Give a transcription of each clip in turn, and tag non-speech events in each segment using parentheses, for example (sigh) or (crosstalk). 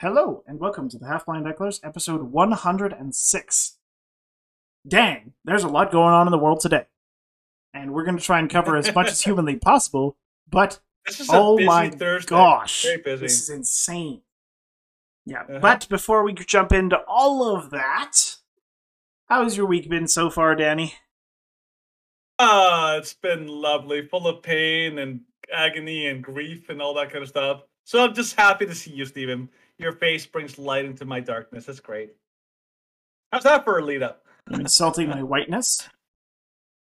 Hello, and welcome to the Half Blind Hecklers, episode 106. Dang, there's a lot going on in the world today. And we're going to try and cover as much as (laughs) humanly possible, but This is a oh busy my Thursday. gosh, Very busy. this is insane. Yeah, Uh-huh. but before we jump into all of that, how's your week been so far, Danny? Ah, it's been lovely, full of pain and agony and grief and all that kind of stuff. So I'm just happy to see you, Stephen. Your face brings light into my darkness. That's great. How's that for a lead up? You insulting my whiteness?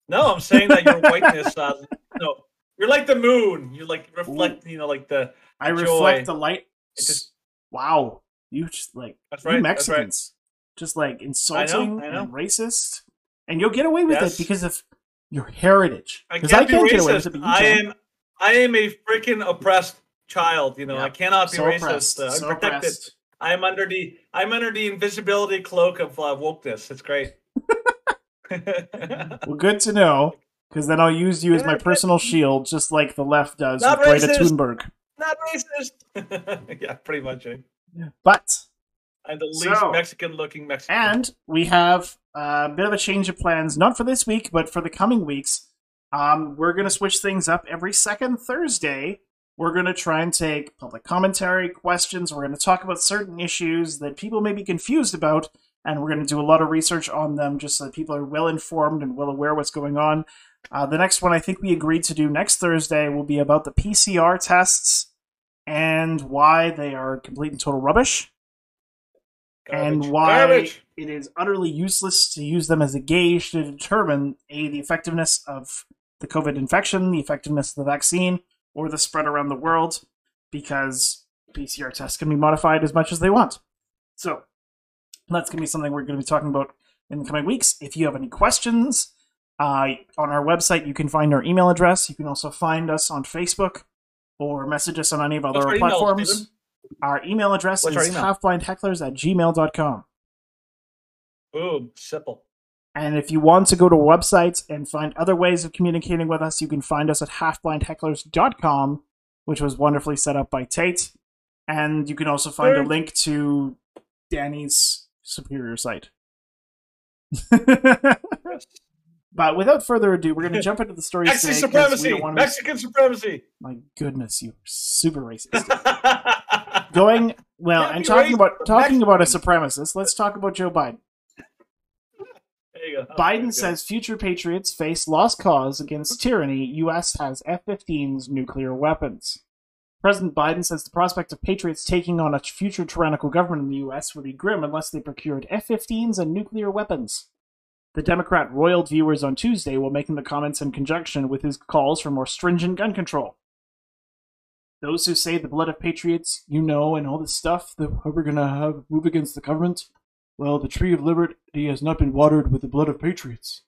No, I'm saying that your whiteness, uh, (laughs) no, you're like the moon. You like reflect, you know, like the. I Joy. reflect the light. It just- wow, you just like That's you right. Right. Mexicans, just like insulting I know. and racist, and you'll get away with Yes. it because of your heritage. I can't, I can't be get away with racist. it, you I am, I am a freaking oppressed child. You know, Yeah. I cannot be so racist. oppressed, Uh, I'm so protected. oppressed. I'm under the I'm under the invisibility cloak of uh, wokeness. It's great. Well, good to know, because then I'll use you as my personal shield, just like the left does Not with Greta racist. Thunberg. Not racist. (laughs) yeah, pretty much. eh? But I'm the least So- Mexican looking Mexican. and we have a bit of a change of plans, not for this week, but for the coming weeks. Um, we're going to switch things up every second Thursday. We're going to try and take public commentary, questions. We're going to talk about certain issues that people may be confused about, and we're going to do a lot of research on them just so that people are well informed and well aware what's going on. Uh, the next one I think we agreed to do next Thursday will be about the PCR tests and why they are complete and total rubbish and why Garbage. it is utterly useless to use them as a gauge to determine a the effectiveness of the COVID infection, the effectiveness of the vaccine, or the spread around the world, because PCR tests can be modified as much as they want. So that's going to be something we're going to be talking about in the coming weeks. If you have any questions, uh, on our website you can find our email address. You can also find us on Facebook or message us on any of our other our email, platforms. Our email address What's is email? halfblindhecklers at gmail.com. Boom. Simple. And if you want to go to websites and find other ways of communicating with us, you can find us at halfblindhecklers.com, which was wonderfully set up by Tate. And you can also find a link to Danny's superior site. (laughs) but without further ado, we're going to jump into the story. Mexican today 'cause we supremacy. to- Mexican supremacy. My goodness, you're super racist. (laughs) Going well, and talking racist about talking about a supremacist. Let's talk about Joe Biden. There you go. Oh, Biden says future patriots face lost cause against tyranny. U.S. has F-15's nuclear weapons. President Biden says the prospect of patriots taking on a future tyrannical government in the U.S. would be grim unless they procured F-15s and nuclear weapons. The Democrat roiled viewers on Tuesday while making the comments in conjunction with his calls for more stringent gun control. Those who say the blood of patriots, you know, and all this stuff that we're gonna have move against the government, well, the tree of liberty has not been watered with the blood of patriots.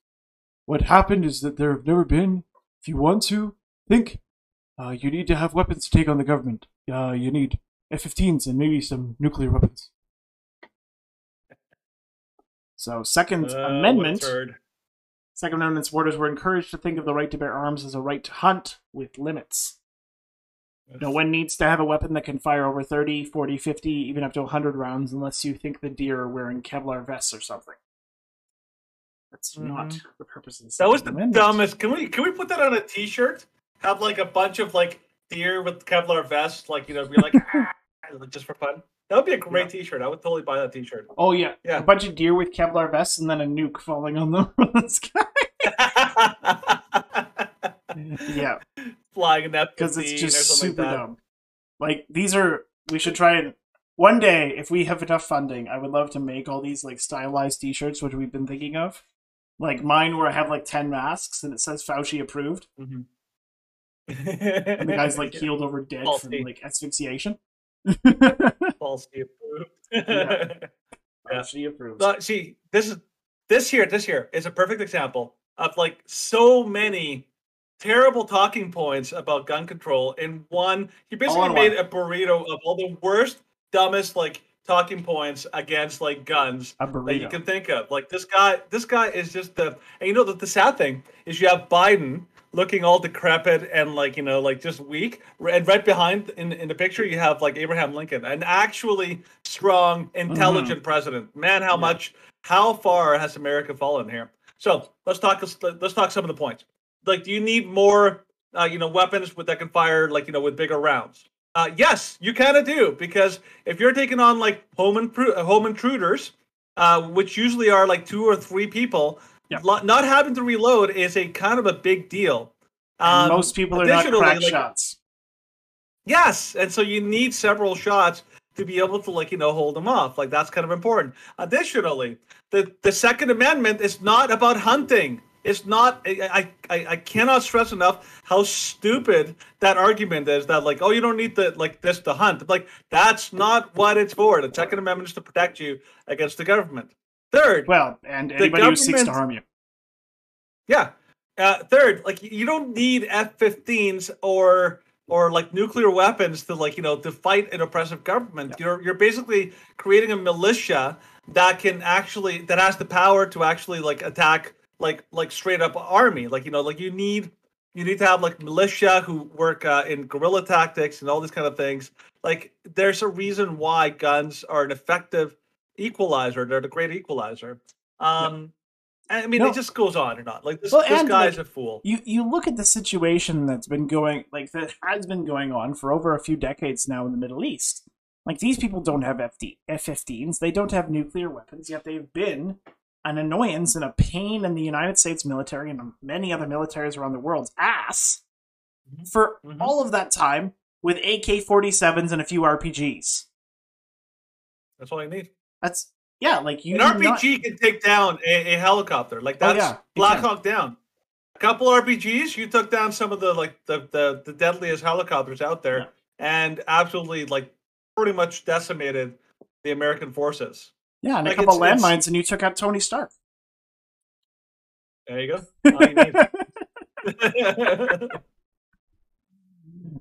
What happened is that there have never been. If you want to think, uh, you need to have weapons to take on the government. Uh, you need F-15s and maybe some nuclear weapons. So, Second. Uh, Amendment. Second Amendment supporters were encouraged to think of the right to bear arms as a right to hunt with limits. No one needs to have a weapon that can fire over 30, 40, 50, even up to 100 rounds unless you think the deer are wearing Kevlar vests or something. That's not Mhm. the purpose of the That was the Amendment. dumbest. Can we can we put that on a T-shirt? Have like a bunch of like deer with Kevlar vests, like you know, be like (laughs) "Ah," just for fun. That would be a great T-shirt. I would totally buy that T-shirt. Oh, yeah. Yeah. A bunch of deer with Kevlar vests and then a nuke falling on them from (laughs) the sky. (laughs) yeah, (laughs) Flying in that because it's just super like dumb. Like, these are. We should try and. One day, if we have enough funding, I would love to make all these like stylized T-shirts, which we've been thinking of. Like mine, where I have like ten masks and it says Fauci approved, Mhm. and the guy's like (laughs) healed over dead False from like asphyxiation. falsely approved. (laughs) Yeah. Fauci approved. But see, this is this here, this here is a perfect example of like so many terrible talking points about gun control in one. He basically made one. a burrito of all the worst, dumbest like talking points against like guns that you can think of. Like this guy, this guy is just the. And you know that the sad thing is you have Biden looking all decrepit and like you know like just weak. And right behind in in the picture you have like Abraham Lincoln, an actually strong, intelligent president. Man, how Mm-hmm. Yeah. much, how far has America fallen here? So let's talk. Let's talk some of the points. Like, do you need more, uh, you know, weapons with that can fire like you know with bigger rounds? Uh, yes, you kind of do because if you're taking on like home uh, home intruders, uh, which usually are like two or three people, Yep. lo- not having to reload is a kind of a big deal. Um, most people are not crack like- shots. Yes, and so you need several shots to be able to like you know hold them off. Like that's kind of important. Additionally, the the Second Amendment is not about hunting. It's not. I I I cannot stress enough how stupid that argument is. That like oh you don't need the like this to hunt. Like that's not what it's for. The Second Amendment is to protect you against the government. Third, Well, and anybody who seeks to harm you. yeah. Uh, third, like you don't need F-15s or or like nuclear weapons to like you know to fight an oppressive government. You're you're basically creating a militia that can actually that has the power to actually like attack like like straight up army. Like you know like you need you need to have like militia who work uh, in guerrilla tactics and all these kind of things. Like there's a reason why guns are an effective equalizer. They're the great equalizer. Um, I mean, No. it just goes on and on. Like this, Well, this guy's like, a fool. You you look at the situation that's been going like that has been going on for over a few decades now in the Middle East. Like these people don't have FD, F-15s, they don't have nuclear weapons, yet they've been an annoyance and a pain in the United States military and many other militaries around the world's ass for Mhm. all of that time with AK-47s and a few RPGs. That's all you need. That's yeah, like you An do not- RPG can take down a, a helicopter. Like Oh, that's yeah, Black. Hawk Down. A couple RPGs, you took down some of the like the the, the deadliest helicopters out there, Yeah. and absolutely like pretty much decimated the American forces. Yeah, and a couple it's- it's- landmines, and you took out Tony Stark. There you go. (laughs) All you need. (laughs)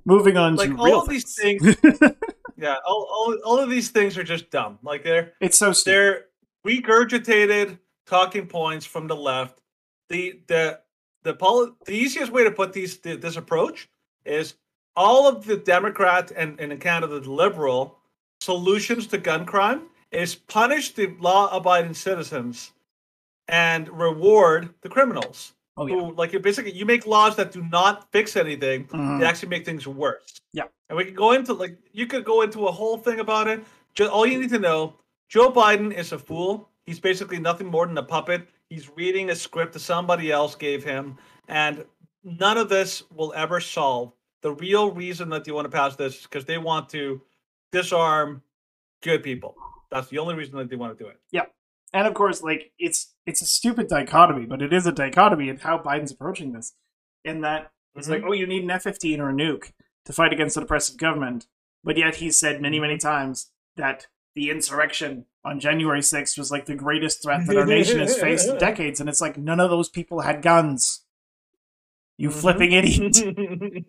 Moving on like to all of these things. things, (laughs) yeah, all, all all of these things are just dumb. Like they're it's so stupid. they're regurgitated talking points from the left. The the the poli- the easiest way to put these th- this approach is all of the Democrat and, and in Canada the liberal solutions to gun crime is punish the law abiding citizens and reward the criminals. Oh yeah. Who like you basically you make laws that do not fix anything Mhm. they actually make things worse. Yeah. And we could go into like you could go into a whole thing about it. Just all you need to know, Joe Biden is a fool. He's basically nothing more than a puppet. He's reading a script that somebody else gave him, and none of this will ever solve the real reason that they want to pass this is because they want to disarm good people. That's the only reason that they want to do it. Yeah. And of course, like it's it's a stupid dichotomy, but it is a dichotomy in how Biden's approaching this. In that it's like, oh, you need an F-15 or a nuke to fight against an oppressive government, but yet he's said many, many times that the insurrection on January 6th was like the greatest threat that our nation has faced in (laughs) decades, and it's like none of those people had guns. You Mhm. flipping idiot! (laughs)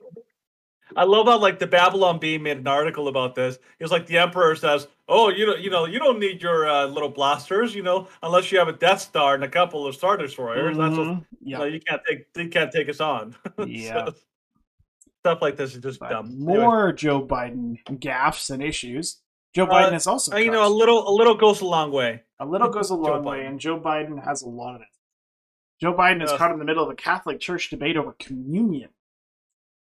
I love how like the Babylon Bee made an article about this. It was like the Emperor says, "Oh, you know, you know, you don't need your uh, little blasters, you know, unless you have a Death Star and a couple of Star Destroyers. That's what, you know, you can't take, they can't take us on." (laughs) So, Yeah. stuff like this is just But dumb. Anyway, more Joe Biden gaffes and issues. Joe Uh, Biden is also uh, you know, a little, a little goes a long way. A little (laughs) goes a long way, and Joe Biden has a lot of it. Joe Biden is Ugh. caught in the middle of a Catholic Church debate over communion,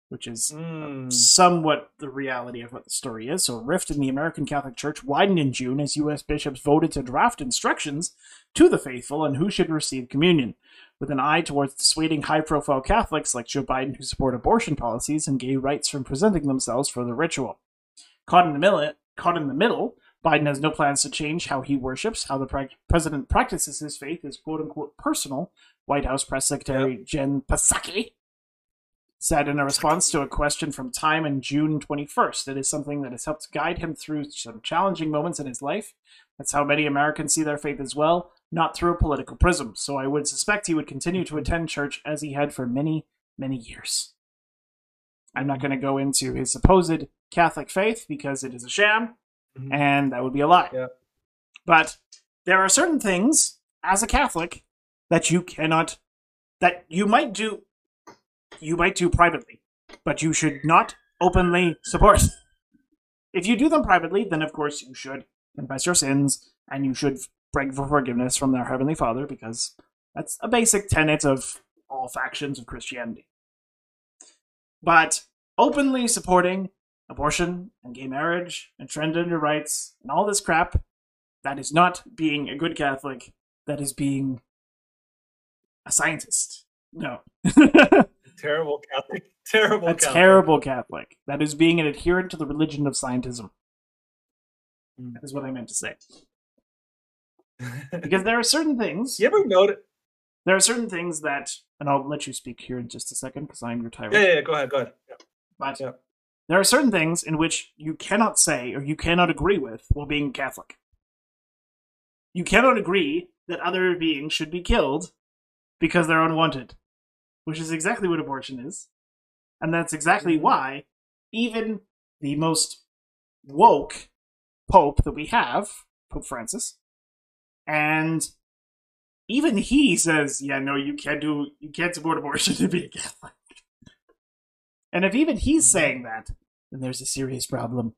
which is Mm. somewhat the reality of what the story is. So, a rift in the American Catholic Church widened in June as U.S. bishops voted to draft instructions to the faithful on who should receive communion, with an eye towards dissuading high profile Catholics like Joe Biden who support abortion policies and gay rights from presenting themselves for the ritual. Caught in the middle, caught in the middle, Biden has no plans to change how he worships, how the pre- president practices his faith is quote unquote personal. White House Press Secretary Jen Psaki said in a response to a question from Time on June 21st. It is something that has helped guide him through some challenging moments in his life. That's how many Americans see their faith as well, not through a political prism. So I would suspect he would continue to attend church as he had for many, many years. I'm not going to go into his supposed Catholic faith because it is a sham, Mhm. and that would be a lie. Yeah. But there are certain things as a Catholic that you cannot, that you might do you might do privately, but you should not openly support. If you do them privately, then of course you should confess your sins and you should beg for forgiveness from their Heavenly Father because that's a basic tenet of all factions of Christianity. But openly supporting abortion and gay marriage and transgender rights and all this crap, that is not being a good Catholic. That is being a scientist. No. (laughs) Terrible Catholic. (laughs) Terrible a Catholic. terrible Catholic. That is being an adherent to the religion of scientism. Mm. That is what I meant to say. Because there are certain things. (laughs) you ever notice? There are certain things that, and I'll let you speak here in just a second because I'm your tyrant. Yeah, yeah, yeah, go ahead, go ahead. Yeah. But Yeah. there are certain things in which you cannot say or you cannot agree with while being Catholic. You cannot agree that other beings should be killed because they're unwanted, which is exactly what abortion is. And that's exactly Mhm. why even the most woke pope that we have, Pope Francis, and even he says, "Yeah, no, you can't do, you can't support abortion to be a Catholic." And if even he's saying that, then there's a serious problem.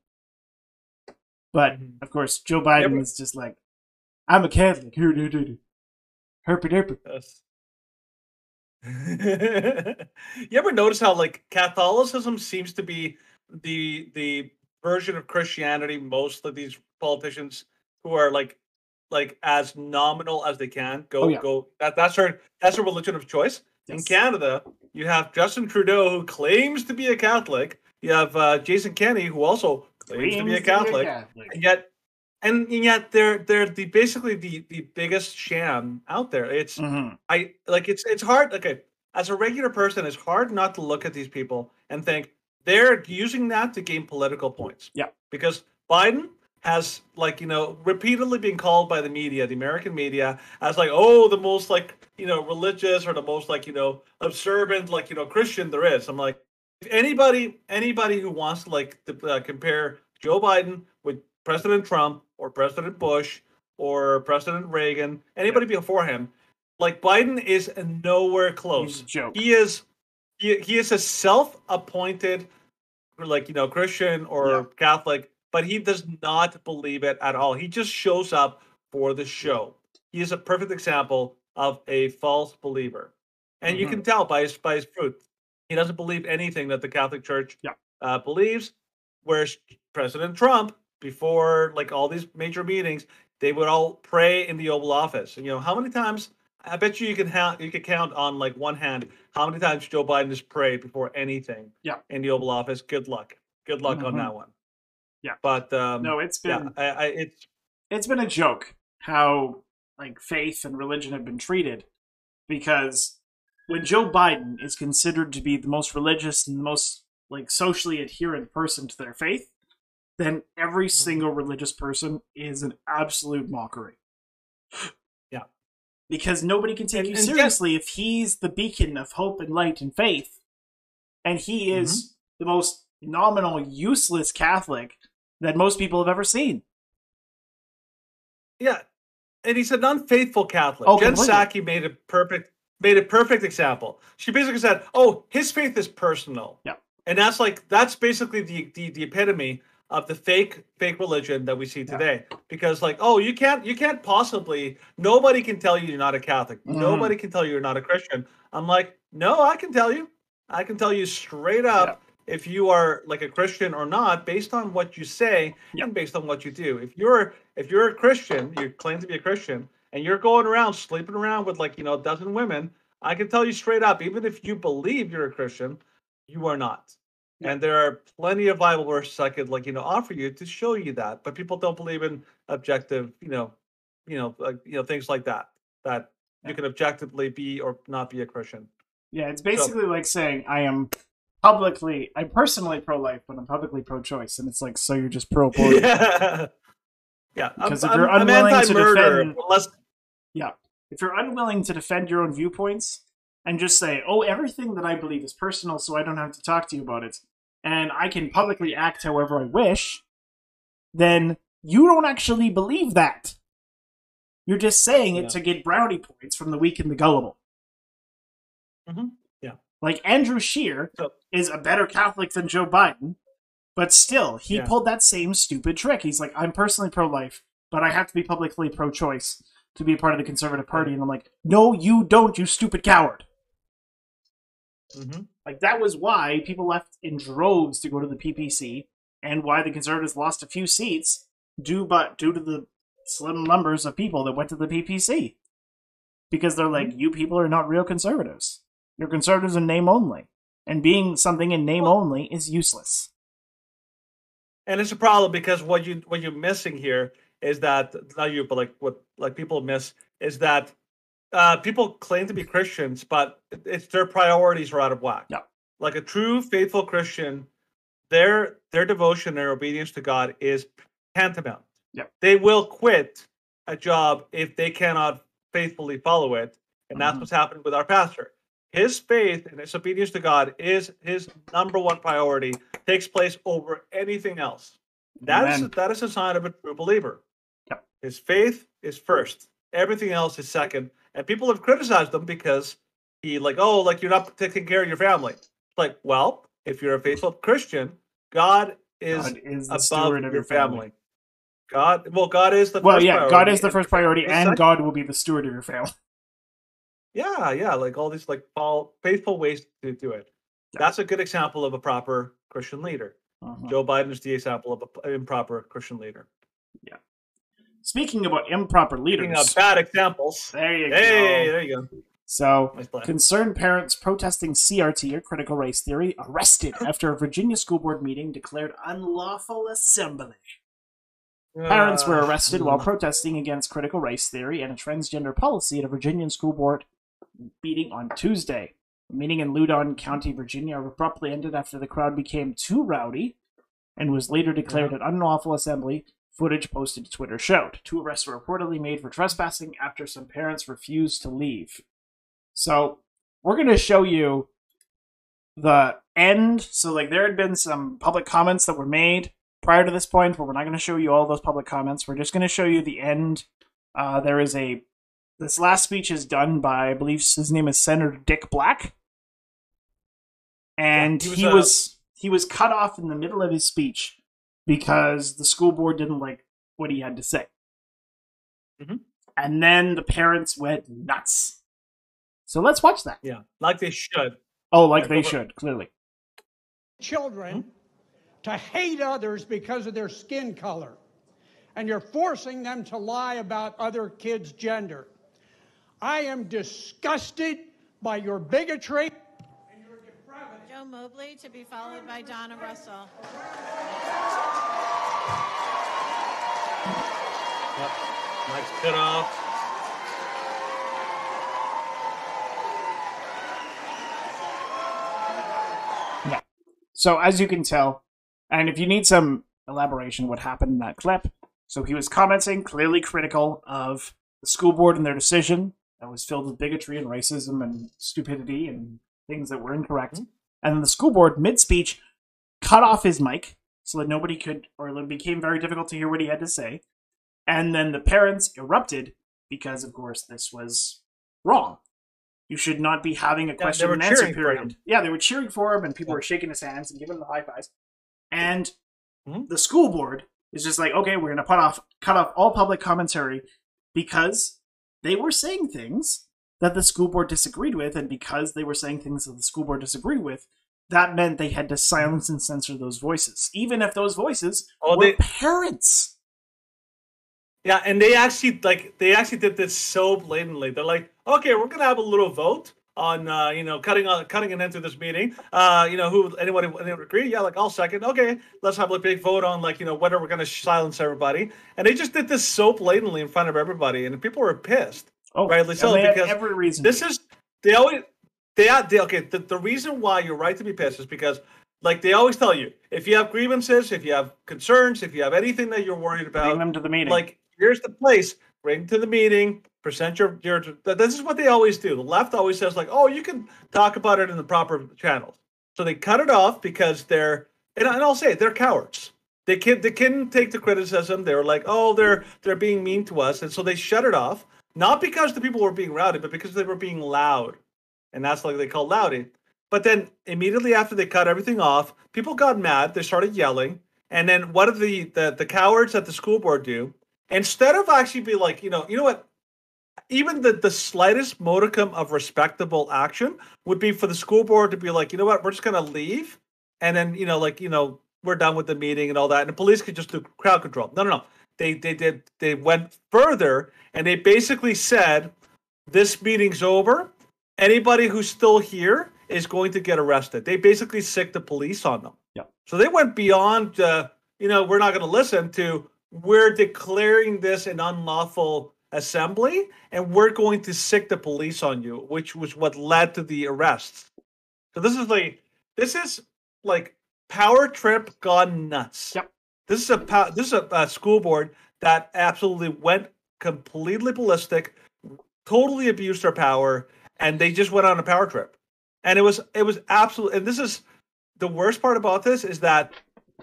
But Mhm. of course, Joe Biden but- is just like, "I'm a Catholic." Herpy derpy. Yes. (laughs) you ever notice how like Catholicism seems to be the the version of Christianity most of these politicians who are like like as nominal as they can go Oh, yeah. go that that's her that's her religion of choice. In Canada, you have Justin Trudeau who claims to be a Catholic. You have uh, Jason Kenney who also claims to be a Claims Catholic Catholic. and yet and, yet they're they're the basically the the biggest sham out there it's Mhm. i like it's it's hard okay as a regular person it's hard not to look at these people and think they're using that to gain political points Yeah. because biden has like you know repeatedly been called by the media the american media as like oh the most like you know religious or the most like you know observant like you know christian there is i'm like if anybody anybody who wants to like to, uh, compare Joe Biden with President Trump or President Bush or President Reagan, anybody before him, like Biden is nowhere He's close. a joke. He is he, he is a self-appointed like you know Christian or Yeah. Catholic, but he does not believe it at all. He just shows up for the show. He is a perfect example of a false believer. And you Mhm. can tell by his by his fruit. He doesn't believe anything that the Catholic Church Yeah. uh, believes. Whereas President Trump, before like all these major meetings, they would all pray in the Oval Office. And you know how many times? I bet you you can ha- you could count on like one hand how many times Joe Biden has prayed before anything. Yeah. In the Oval Office. Good luck. Good luck on Mhm. that one. Yeah. But um, No, it's been yeah, I, I, it's it's been a joke how like faith and religion have been treated because when Joe Biden is considered to be the most religious and the most like socially adherent person to their faith, then every Mm-hmm. single religious person is an absolute mockery. (gasps) Yeah. Because nobody can take And- you and seriously if he's the beacon of hope and light and faith. And he is Mm-hmm. the most nominal, useless Catholic that most people have ever seen. Yeah, and he's an unfaithful Catholic. Oh, Jen. Psaki made a perfect made a perfect example. She basically said, "Oh, his faith is personal." Yeah. and that's like that's basically the the, the epitome of the fake fake religion that we see Yeah. today. Because like, oh, you can't you can't possibly nobody can tell you you're not a Catholic. Mhm. Nobody can tell you you're not a Christian. I'm like, no, I can tell you. I can tell you straight up if you are like a Christian or not based on what you say Yeah. and based on what you do. If you're if you're a Christian, you claim to be a Christian, and you're going around sleeping around with like you know a dozen women, I can tell you straight up, even if you believe you're a Christian, you are not. Yeah. And there are plenty of Bible verses I could like you know offer you to show you that, but people don't believe in objective, you know, you know, like you know things like that that Yeah. you can objectively be or not be a Christian. Yeah, it's basically like saying I am publicly, I'm personally pro-life, but I'm publicly pro-choice, and it's like, so you're just (laughs) pro-abortion. yeah, yeah. I'm, Because if you're I'm unwilling to anti-murder defend- unless If you're unwilling to defend your own viewpoints and just say, "Oh, everything that I believe is personal, so I don't have to talk to you about it," and I can publicly act however I wish, then you don't actually believe that. You're just saying it Yeah. to get brownie points from the weak and the gullible. Mhm. Yeah. Like Andrew Scheer So- is a better Catholic than Joe Biden, but still, he Yeah. pulled that same stupid trick. He's like, I'm personally pro life, but I have to be publicly pro choice to be a part of the Conservative Party. And I'm like, no, you don't, you stupid coward. Hmm Like, that was why people left in droves to go to the PPC, and why the Conservatives lost a few seats due, but due to the slim numbers of people that went to the PPC. Because they're like, you people are not real conservatives. You're conservatives in name only. And being something in name Well- only is useless. And it's a problem because what you what you're missing here is that not you, but like what like people miss is that uh, people claim to be Christians, but it's their priorities are out of whack. Yeah. Like a true faithful Christian, their their devotion, their obedience to God is tantamount. Yeah. They will quit a job if they cannot faithfully follow it, and that's Mhm. what's happening with our pastor. His faith and his obedience to God is his number one priority. Takes place over anything else. That is that is a sign of a true believer. Yep. His faith is first. Everything else is second. And people have criticized him because he like, oh, like you're not taking care of your family. Like, well, if you're a faithful Christian, God is God is the above steward of your your family. family. God, well, God is the Well, first yeah, God priority, is the first priority, and second- God will be the steward of your family. (laughs) Yeah, yeah, like all these like faithful ways to do it. Yeah. That's a good example of a proper Christian leader. Mhm. Joe Biden is the example of an improper Christian leader. Speaking about improper leaders, bad examples, there you go. hey, go. there you go. So, Nice concerned parents protesting CRT or critical race theory arrested (laughs) after a Virginia school board meeting declared unlawful assembly. Parents were arrested while mm. protesting against critical race theory and a transgender policy at a Virginian school board meeting on Tuesday. The meeting in Loudoun County, Virginia, abruptly ended after the crowd became too rowdy and was later declared an unlawful assembly. Footage posted to Twitter showed. Two arrests were reportedly made for trespassing after some parents refused to leave. So, we're going to show you the end. So, like, there had been some public comments that were made prior to this point, but we're not going to show you all those public comments. We're just going to show you the end. Uh, there is a this last speech is done by I believe his name is Senator Dick Black, and he was, he was he was cut off in the middle of his speech because the school board didn't like what he had to say, Mhm. and then the parents went nuts. So let's watch that. Yeah, like they should. Oh, like Yeah, they should clearly. children to hate others because of their skin color. And you're forcing them to lie about other kids' gender. I am disgusted by your bigotry and your depravity. Joe Mobley to be followed by Donna Russell. Yep. Mike's cut off. So as you can tell, and if you need some elaboration what happened in that clip, so he was commenting, clearly critical of the school board and their decision that was filled with bigotry and racism and stupidity and things that were incorrect. Hmm. And then the school board, mid speech, cut off his mic so that nobody could, or it became very difficult to hear what he had to say. And then the parents erupted because, of course, this was wrong. You should not be having a question were and answer period. Yeah, they were cheering for him, and people Yeah. were shaking his hands and giving him the high fives. And Mhm. the school board is just like, okay, we're gonna put off, cut off all public commentary because they were saying things that the school board disagreed with, and because they were saying things that the school board disagreed with, that meant they had to silence and censor those voices, even if those voices Oh, were they- parents. Yeah, and they actually like they actually did this so blatantly. They're like, okay, we're gonna have a little vote on uh, you know cutting on cutting an end to this meeting. Uh, you know, who anyone anyone agree? Yeah, like I'll second. Okay, let's have a big vote on like you know whether we're gonna silence everybody. And they just did this so blatantly in front of everybody, and people were pissed. Oh, Rightly so, because every reason. This is they always they are they, okay. The, the reason why you're right to be pissed is because like they always tell you if you have grievances, if you have concerns, if you have anything that you're worried about, bring them to the meeting. like here's the place bring to the meeting present your your this is what they always do the left always says like oh you can talk about it in the proper channels so they cut it off because they're and, and i'll say it, they're cowards they can they couldn't take the criticism they were like oh they're they're being mean to us and so they shut it off not because the people were being rowdy but because they were being loud and that's like they call loudy but then immediately after they cut everything off, people got mad. They started yelling, and then what did the the, the cowards at the school board do? Instead of actually be like, you know, you know what? Even the the slightest modicum of respectable action would be for the school board to be like, you know what, we're just gonna leave, and then you know, like you know, we're done with the meeting and all that, and the police could just do crowd control. No, no, no. They they did they went further and they basically said, this meeting's over. Anybody who's still here is going to get arrested. They basically sick the police on them. Yeah. So they went beyond, uh, you know, we're not going to listen to we're declaring this an unlawful assembly and we're going to sick the police on you, which was what led to the arrests. So this is like this is like power trip gone nuts. Yep. This is a this is a, a school board that absolutely went completely ballistic, totally abused their power, and they just went on a power trip. And it was it was absolutely and this is the worst part about this is that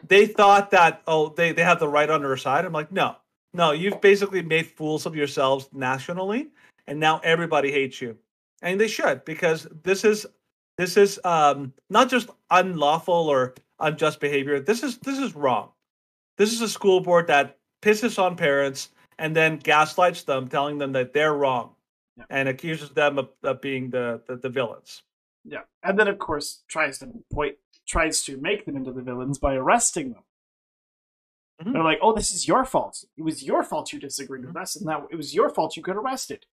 they thought that oh they, they have the right on their side. I'm like, no, no, you've basically made fools of yourselves nationally, and now everybody hates you. And they should, because this is this is um not just unlawful or unjust behavior. This is this is wrong. This is a school board that pisses on parents and then gaslights them, telling them that they're wrong, Yeah. and accuses them of, of being the, the the villains. Yeah, and then of course tries to point tries to make them into the villains by arresting them. Mhm. They're like, "Oh, this is your fault. It was your fault you disagreed with us, and that it was your fault you got arrested."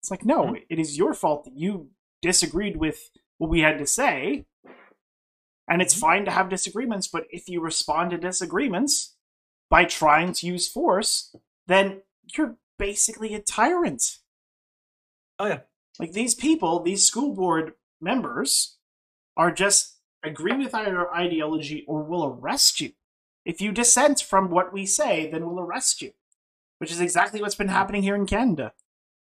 It's like, no, Mhm. it is your fault that you disagreed with what we had to say, and it's Mhm. fine to have disagreements. But if you respond to disagreements by trying to use force, then you're basically a tyrant. Oh yeah. Like these people, these school board members, are just agree with our ideology or we'll arrest you. If you dissent from what we say, then we'll arrest you. Which is exactly what's been happening here in Canada.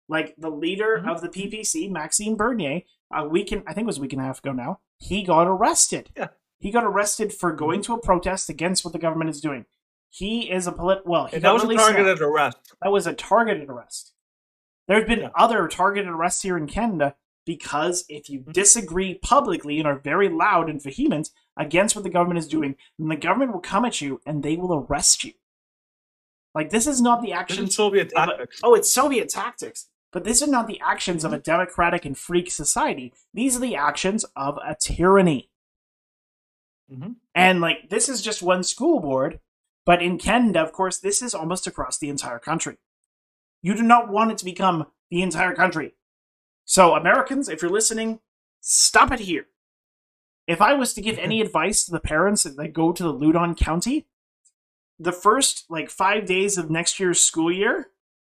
Like the leader Mhm. of the PPC, Maxime Bernier, a week and I think it was a week and a half ago now, he got arrested. Yeah. He got arrested for going to a protest against what the government is doing. He is a polit well, he And got that was a targeted arrest. That was a targeted arrest. There have been Yeah. other targeted arrests here in Canada because if you Mm-hmm. disagree publicly and are very loud and vehement against what the government is doing, then the government will come at you and they will arrest you. Like this is not the is Soviet of a- oh, it's Soviet tactics. But these are not the actions Mm-hmm. of a democratic and freak society. These are the actions of a tyranny. Mhm. And like this is just one school board, but in Canada, of course, this is almost across the entire country. You do not want it to become the entire country. So, Americans, if you're listening, stop it here. If I was to give any (laughs) advice to the parents that go to the Loudoun County, the first like five days of next year's school year,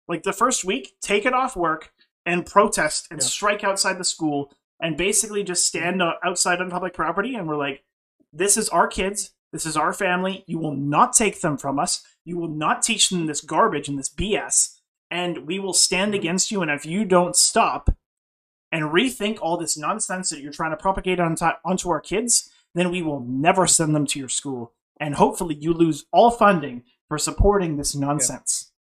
like the first week, take it off work and protest and Yeah. strike outside the school and basically just stand outside on public property and we're like, this is our kids, this is our family. You will not take them from us. You will not teach them this garbage and this BS, and we will stand Mhm. against you. And if you don't stop and rethink all this nonsense that you're trying to propagate onto, onto our kids, then we will never send them to your school. And hopefully, you lose all funding for supporting this nonsense.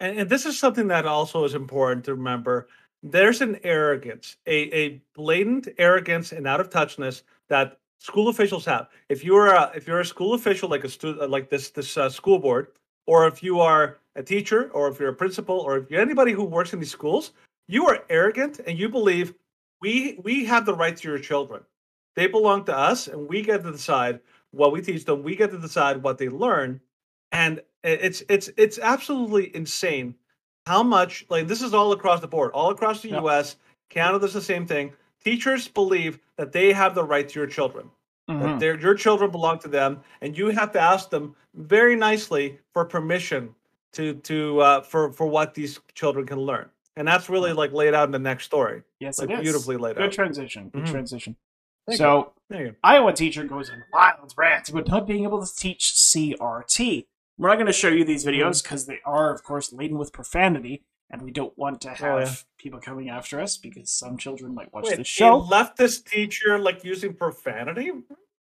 And, and this is something that also is important to remember. There's an arrogance, a, a blatant arrogance and out of touchness that school officials have. If you're a, if you're a school official like a student like this this uh, school board, or if you are a teacher, or if you're a principal, or if you're anybody who works in these schools, you are arrogant and you believe we we have the right to your children. They belong to us, and we get to decide what we teach them. We get to decide what they learn, and it's it's it's absolutely insane how much like this is all across the board, all across the Yeah. U.S. Canada's the same thing. Teachers believe that they have the right to your children Mhm. that your children belong to them, and you have to ask them very nicely for permission to to uh, for for what these children can learn, and that's really like laid out in the next story. Yes, like, it is. beautifully laid Good out. Good transition. Good Mhm. transition. Thank so. Iowa teacher goes in wild rant about not being able to teach CRT. We're not going to show you these Mm-hmm. videos because they are, of course, laden with profanity, and we don't want to have Oh, yeah. people coming after us because some children might watch Wait, a show. leftist teacher like using profanity?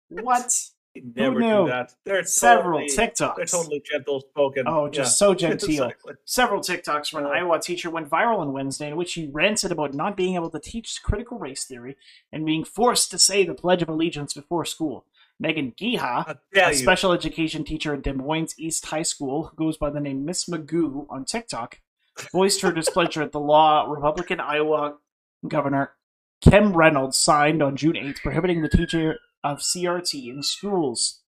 What? (laughs) never do that. They're Several totally, TikToks. They're totally gentle spoken. Oh, just so (laughs) genteel. exactly. Several TikToks from an Iowa teacher went viral on Wednesday in which he ranted about not being able to teach critical race theory and being forced to say the Pledge of Allegiance before school. Megan Giha, a special education teacher at Des Moines East High School who goes by the name Miss Magoo on TikTok, voiced her displeasure at the law Republican Iowa Governor Kim Reynolds signed on June 8th prohibiting the teaching of CRT in schools.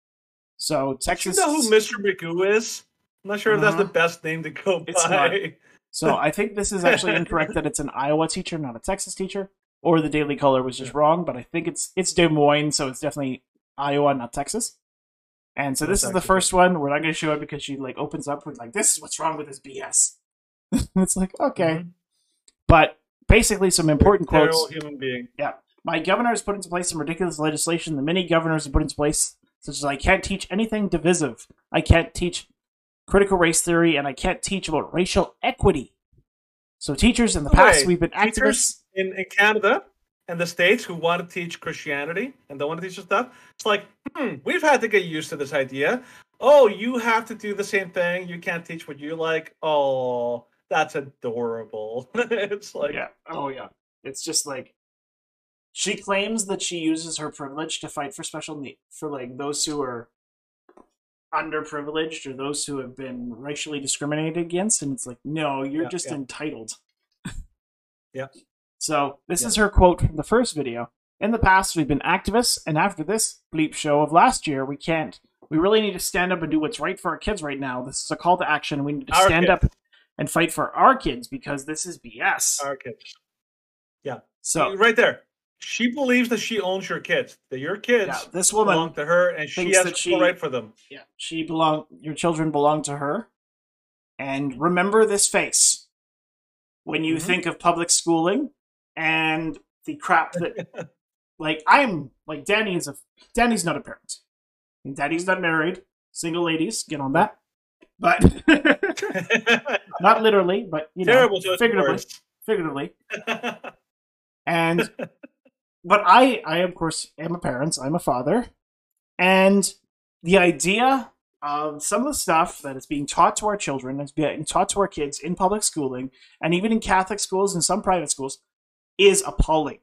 So Do you know who Mr. Magoo is? I'm not sure if that's the Uh-huh. best name to go It's by. So I think this is actually incorrect that it's an Iowa teacher, not a Texas teacher, or the Daily Caller was just wrong. But I think it's it's Des Moines, so it's definitely Iowa, not Texas. And so this That's is the first one. We're not going to show it because she like opens up with like, "This is what's wrong with this BS." (laughs) it's like okay, Mhm. but basically some important Terrible quotes. human being. Yeah, my governor has put into place some ridiculous legislation that many governors have put into place, such as I can't teach anything divisive. I can't teach critical race theory, and I can't teach about racial equity. So, teachers in the No past, we've been activists. Teachers in, in Canada and the States who want to teach Christianity and don't want to teach us stuff, it's like, hmm, we've had to get used to this idea. Oh, you have to do the same thing. You can't teach what you like. Oh, that's adorable. (laughs) it's like, yeah. Oh, yeah. It's just like she claims that she uses her privilege to fight for special need for like those who are underprivileged or those who have been racially discriminated against, and it's like, no, you're Yeah, just yeah. entitled. Yeah. So this Yeah. is her quote from the first video. In the past, we've been activists, and after this bleep show of last year, we can't. We really need to stand up and do what's right for our kids right now. This is a call to action. We need to Our stand kids. up and fight for our kids because this is BS. our kids. Yeah. So right there. She believes that she owns your kids, that your kids yeah, this belong woman, to her and she has that she- right for them. yeah, she belong. Your children belong to her. And remember this face when you Mhm. think of public schooling and the crap that, (laughs) like, I'm like Danny is a Danny's not a parent. And Danny's not married. Single ladies, get on that. But (laughs) not literally, but you know, Terrible choice figuratively. words. Figuratively. (laughs) And but I I of course am a parent, I'm a father. And the idea of some of the stuff that is being taught to our children, is being taught to our kids in public schooling, and even in Catholic schools and some private schools, is appalling.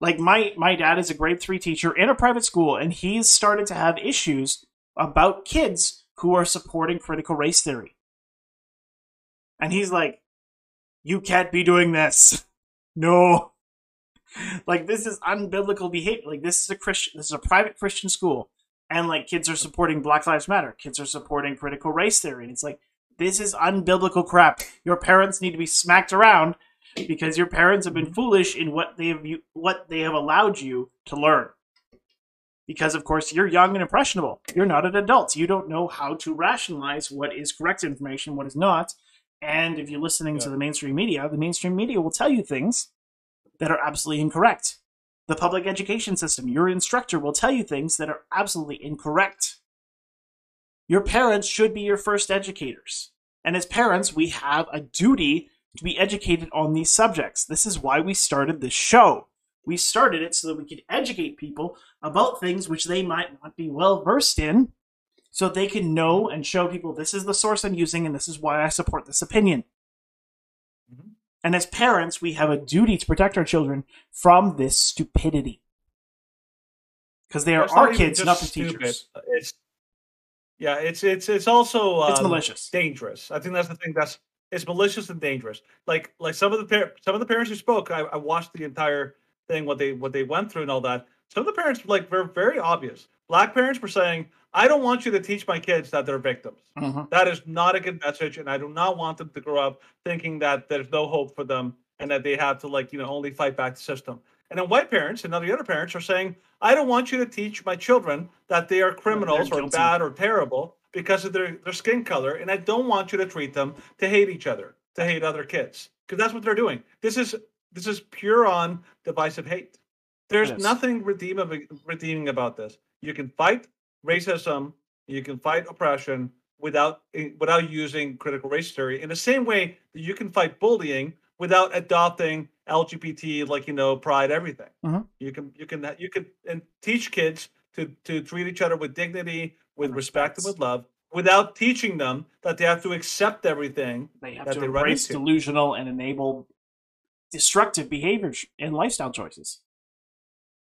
Like my my dad is a grade three teacher in a private school, and he's started to have issues about kids who are supporting critical race theory. And he's like, You can't be doing this. (laughs) No. (laughs) Like this is unbiblical behavior. Like this is a Christian this is a private Christian school. And like kids are supporting Black Lives Matter. Kids are supporting critical race theory. And it's like this is unbiblical crap. Your parents need to be smacked around because your parents have been mm-hmm. foolish in what they have you, what they have allowed you to learn. Because of course you're young and impressionable. You're not an adult. You don't know how to rationalize what is correct information, what is not. And if you're listening to the mainstream media, the mainstream media will tell you things that are absolutely incorrect. The public education system, your instructor will tell you things that are absolutely incorrect. Your parents should be your first educators. And as parents, we have a duty to be educated on these subjects. This is why we started this show. We started it so that we could educate people about things which they might not be well versed in, so they can know and show people this is the source I'm using and this is why I support this opinion. Mhm. And as parents, we have a duty to protect our children from this stupidity. Because they are It's our not kids, not the stupid. teachers. It's yeah, it's it's it's also um, it's malicious. dangerous. I think that's the thing that's it's malicious and dangerous. Like like some of the par- some of the parents who spoke, I, I watched the entire thing, what they what they went through and all that. Some of the parents like were very obvious. Black parents were saying, "I don't want you to teach my kids that they're victims. Mhm. That is not a good message, and I do not want them to grow up thinking that there's no hope for them and that they have to like you know only fight back the system." And then white parents and other other parents are saying, "I don't want you to teach my children that they are criminals or bad or terrible because of their, their skin color, and I don't want you to treat them to hate each other, to hate other kids, because that's what they're doing. This is this is pure on divisive hate. There's is. nothing redeeming redeeming about this. You can fight racism, you can fight oppression without eh, without using critical race theory. In the same way that you can fight bullying without adopting LGBT, like you know, pride, everything. Mhm. You can you can you can and teach kids to to treat each other with dignity, with respect, and with love, without teaching them that they have to accept everything. They have that to they run embrace delusional and enable destructive behaviors and lifestyle choices.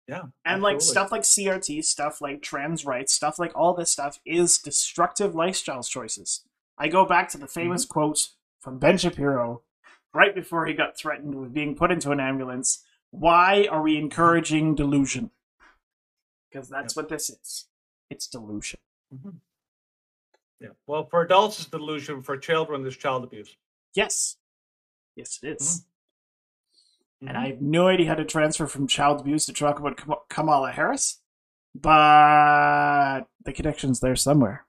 Yeah, And like stuff like CRT, stuff like trans rights, stuff like all this stuff is destructive lifestyle choices. I go back to the famous Mm-hmm. quote from Ben Shapiro right before he got threatened with being put into an ambulance. Why are we encouraging delusion? Because that's what this is. It's delusion. Mhm. Yeah. Well, for adults, it's delusion. For children, it's child abuse. Yes. Yes, it is. And Mhm. I have no idea how to transfer from child abuse to talk about Kam- Kamala Harris, but the connection's there somewhere.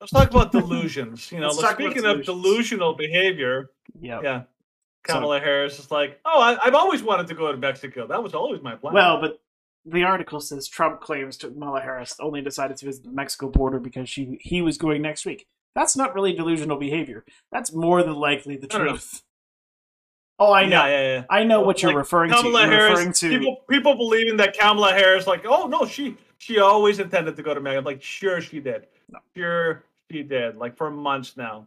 Let's talk about delusions. You (laughs) know, Let's let's- talk about speaking of delusional behavior, Yeah. yeah, Kamala Harris is like, oh, I, I've always wanted to go to Mexico. That was always my plan. Well, but the article says Trump claims to Kamala Harris only decided to visit the Mexico border because she he was going next week. That's not really delusional behavior. That's more than likely the truth. Oh, I know. Yeah, yeah, yeah. I know what you're Like, referring to. Kamala You're Harris, referring to people, people believing that Kamala Harris, like, oh no, she she always intended to go to Mexico. I'm like, sure she did. No. Sure she did. Like for months now,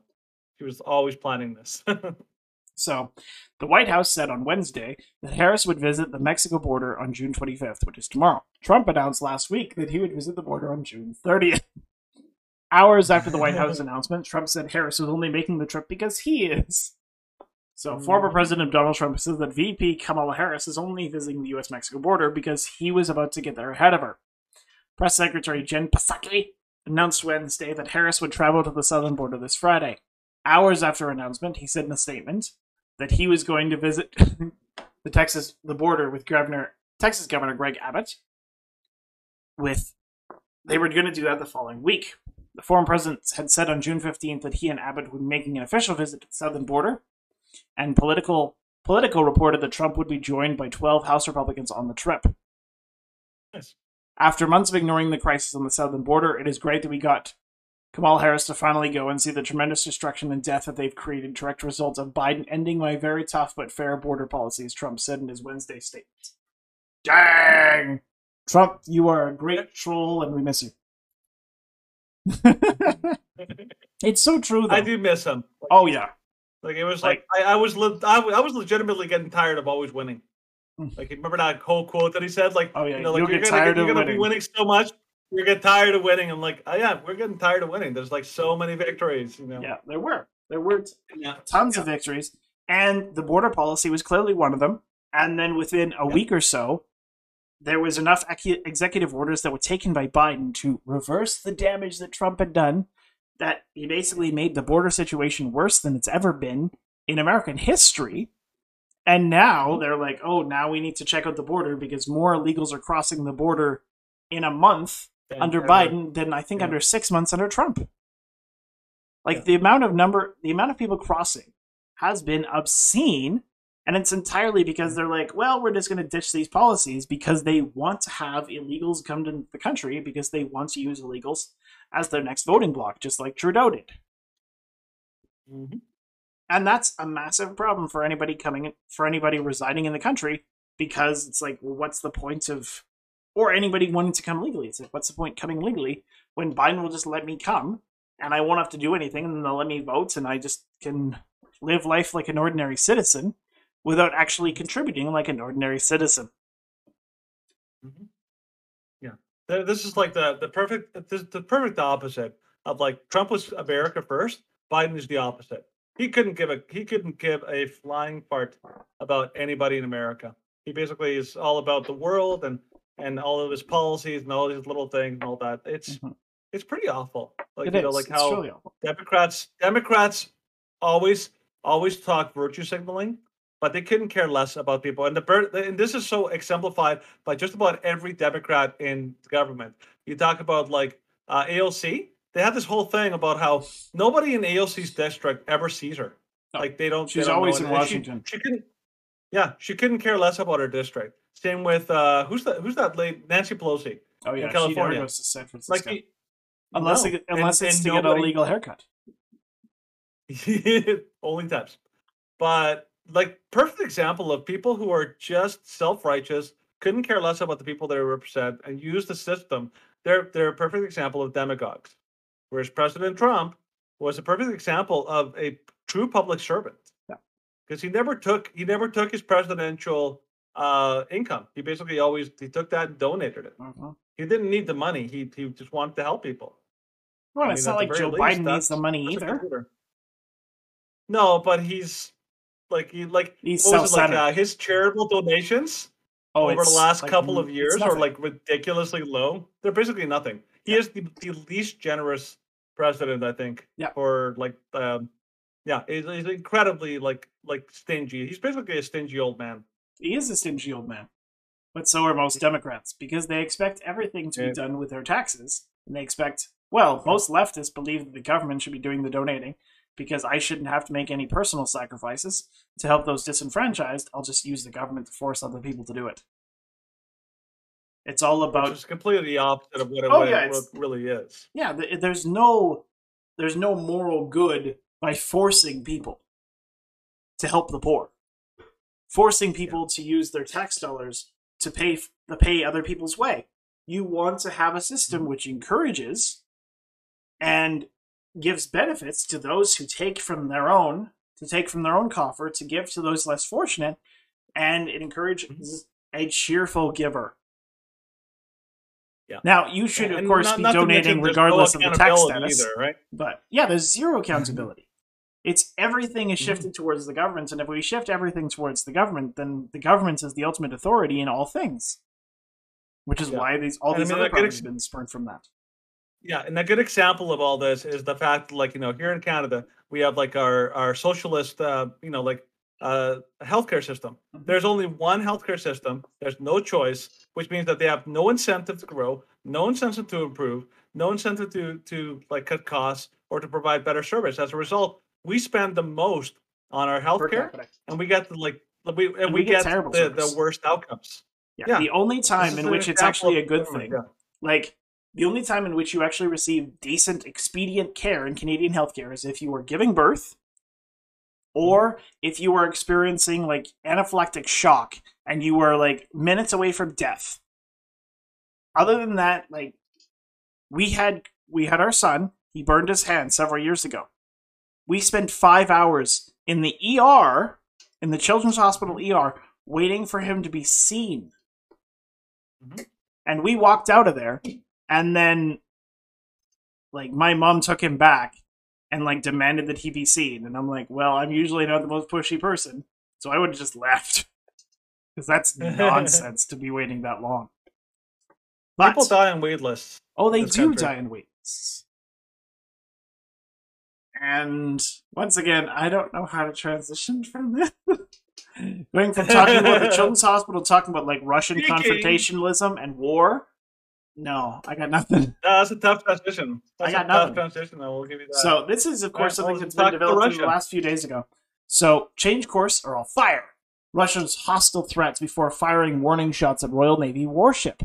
she was always planning this. (laughs) So, the White House said on Wednesday that Harris would visit the Mexico border on June 25th, which is tomorrow. Trump announced last week that he would visit the border on June 30th. Hours after the White House (laughs) announcement, Trump said Harris was only making the trip because he is. So, former Mhm. President Donald Trump says that VP Kamala Harris is only visiting the U.S. Mexico border because he was about to get there ahead of her. Press Secretary Jen Psaki announced Wednesday that Harris would travel to the southern border this Friday. Hours after announcement, he said in a statement that he was going to visit (laughs) the Texas the border with Governor Texas Governor Greg Abbott. With they were going to do that the following week. The former president had said on June 15th that he and Abbott would be making an official visit to the southern border, and political Politico reported that Trump would be joined by 12 House Republicans on the trip. After months of ignoring the crisis on the southern border, it is great that we got Kamala Harris to finally go and see the tremendous destruction and death that they've created, direct result of Biden ending my very tough but fair border policies, Trump said in his Wednesday statement. Dang! Trump, you are a great troll and we miss you. (laughs) it's so true, though. I do miss him. Oh, yeah. Like it was like, I, I was le- I, I was legitimately getting tired of always winning. Mm. Like remember that whole quote that he said? Like Oh, yeah. you know, like You'll you're gonna, tired you're of gonna be winning so much, you get tired of winning. I'm like, oh yeah, we're getting tired of winning. There's like so many victories, you know. Yeah, there were. There were Yeah. tons of victories, and the border policy was clearly one of them. And then within a week or so, there was enough ecu- executive orders that were taken by Biden to reverse the damage that Trump had done. That he basically made the border situation worse than it's ever been in American history. And now mm-hmm. they're like, oh, now we need to check out the border because more illegals are crossing the border in a month And under ever- Biden than I think Yeah. under six months under Trump. Like Yeah. the amount of number, the amount of people crossing has been obscene, and it's entirely because they're like, well, we're just going to ditch these policies because they want to have illegals come to the country because they want to use illegals as their next voting bloc, just like Trudeau did. Mhm. And that's a massive problem for anybody coming, for anybody residing in the country, because it's like, well, what's the point of, or anybody wanting to come legally? It's like, what's the point coming legally when Biden will just let me come and I won't have to do anything and they'll let me vote and I just can live life like an ordinary citizen without actually contributing like an ordinary citizen. Mhm. Yeah, this is like the the perfect this, the perfect opposite of like Trump was America first. Biden is the opposite. He couldn't give a he couldn't give a flying fart about anybody in America. He basically is all about the world and and all of his policies and all these little things and all that. It's Mhm. it's pretty awful. Like It you know, is. like It's how. Democrats Democrats always always talk virtue signaling, but they couldn't care less about people. And the and this is so exemplified by just about every Democrat in government. You talk about like uh, AOC. They have this whole thing about how nobody in AOC's district ever sees her. No, Like they don't. they she's don't always in And she- Washington. She, couldn't. Yeah, she couldn't care less about her district. Same with uh, who's that? Who's that lady? Nancy Pelosi. Oh yeah, she California. goes to San Francisco Like unless no. it, And- unless it's and to get a legal haircut. (laughs) only times but like perfect example of people who are just self-righteous couldn't care less about the people they represent, and use the system. They're they're a perfect example of demagogues. Whereas President Trump was a perfect example of a true public servant. Yeah. Because he never took he never took his presidential uh income. He basically always he took that and donated it. Mhm. He didn't need the money. He he just wanted to help people. Well, I it's mean, not at the like Joe least, Biden needs the money either. No, but he's like he like He's what was it, like uh, his charitable donations Oh, over the last like couple of years are like ridiculously low. They're basically nothing. He Yeah. is the, the least generous president, I think. Yeah. For like, um, yeah, he's, he's incredibly like like stingy. He's basically a stingy old man. He is a stingy old man. But so are most Democrats because they expect everything to be done with their taxes. And they expect, well, most leftists believe that the government should be doing the donating because I shouldn't have to make any personal sacrifices to help those disenfranchised. I'll just use the government to force other people to do it. It's all Which about is completely the opposite of what it, Oh, what yeah, what it really is. yeah there's no there's no moral good by forcing people to help the poor forcing people to use their tax dollars to pay f- to pay other people's way you want to have a system mm-hmm. which encourages and gives benefits to those who take from their own to take from their own coffer to give to those less fortunate and it encourages mm-hmm. a cheerful giver Yeah. now you should of And course not- be donating there's no regardless of the tax status either, right? but yeah, there's zero mm-hmm. accountability. It's everything is Mhm. shifted towards the government, and if we shift everything towards the government, then the government is the ultimate authority in all things. Which is Yeah. why these all And I these mean, other products ex- have been spurned from that. Yeah, and a good example of all this is the fact, like you know, here in Canada, we have like our our socialist, uh, you know, like uh, healthcare system. Mhm. There's only one healthcare system. There's no choice, which means that they have no incentive to grow, no incentive to improve, no incentive to to like cut costs or to provide better service. As a result, we spend the most on our Per healthcare, and we get the like we and, And we, we get get, the, the worst outcomes. Yeah. Yeah. The only time in which it's actually a good thing, yeah. like the only time in which you actually receive decent, expedient care in Canadian healthcare is if you are giving birth, or mm-hmm. if you are experiencing like anaphylactic shock and you are like minutes away from death. Other than that, like we had we had our son, he burned his hand several years ago. We spent five hours in the ER, in the Children's Hospital ER, waiting for him to be seen. Mhm. And we walked out of there, and then, like, my mom took him back and, like, demanded that he be seen. And I'm like, well, I'm usually not the most pushy person, so I would have just left. (laughs) Because that's (laughs) nonsense to be waiting that long. But, People die on wait lists. Oh, they do country. die in weights. And once again, I don't know how to transition from this. (laughs) Going from talking about the children's (laughs) hospital, talking about like Russian Speaking- confrontationalism and war. No, I got nothing. (laughs) No, that's a tough transition. That's got a nothing. transition. I will give you that. So this is, of course, Alright, something that's been developed in the last few days ago. So change course or I'll fire. Russia's hostile threats before firing warning shots at Royal Navy warship.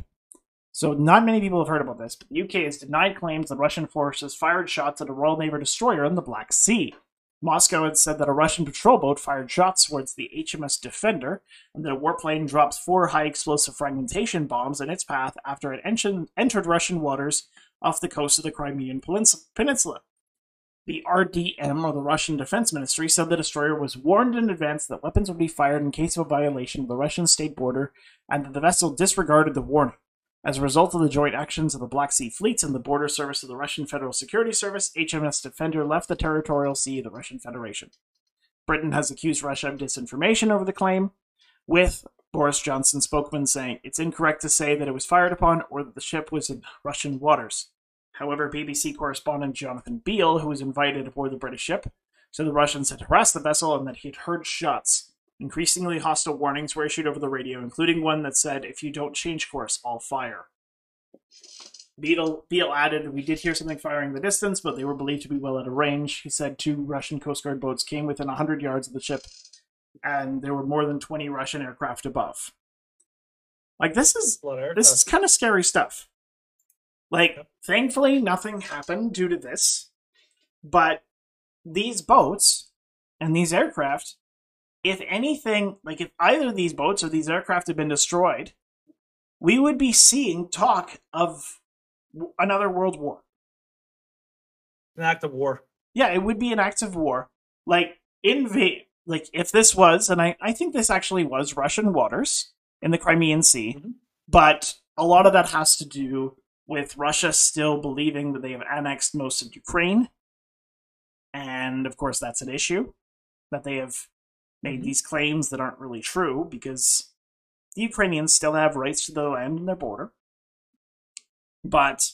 So not many people have heard about this, but the UK has denied claims that Russian forces fired shots at a Royal Navy destroyer in the Black Sea. Moscow had said that a Russian patrol boat fired shots towards the HMS Defender, and that a warplane dropped four high explosive fragmentation bombs in its path after it en- entered Russian waters off the coast of the Crimean Peninsula. The RDM, or the Russian Defense Ministry, said the destroyer was warned in advance that weapons would be fired in case of a violation of the Russian state border, and that the vessel disregarded the warning. As a result of the joint actions of the Black Sea fleets and the border service of the Russian Federal Security Service, HMS Defender left the territorial sea of the Russian Federation. Britain has accused Russia of disinformation over the claim, with Boris Johnson spokesman saying it's incorrect to say that it was fired upon or that the ship was in Russian waters. However, BBC correspondent Jonathan Beale, who was invited aboard the British ship, said the Russians had harassed the vessel and that he had heard shots. Increasingly hostile warnings were issued over the radio, including one that said, If you don't change course, I'll fire. Beale, Beale added, We did hear something firing in the distance, but they were believed to be well out of range. He said two Russian Coast Guard boats came within 100 yards of the ship, and there were more than 20 Russian aircraft above. Like, this is A lot of this is kind of scary stuff. Like, Yep. thankfully, nothing happened due to this, but these boats and these aircraft, if anything, like if either of these boats or these aircraft had been destroyed, we would be seeing talk of another world war. An act of war. Yeah, it would be an act of war. Like invade like if this was, and I, I think this actually was Russian waters in the Crimean Sea, Mhm. but a lot of that has to do with Russia still believing that they have annexed most of Ukraine. And of course that's an issue. That they have made Mhm. these claims that aren't really true because the Ukrainians still have rights to the land and their border. But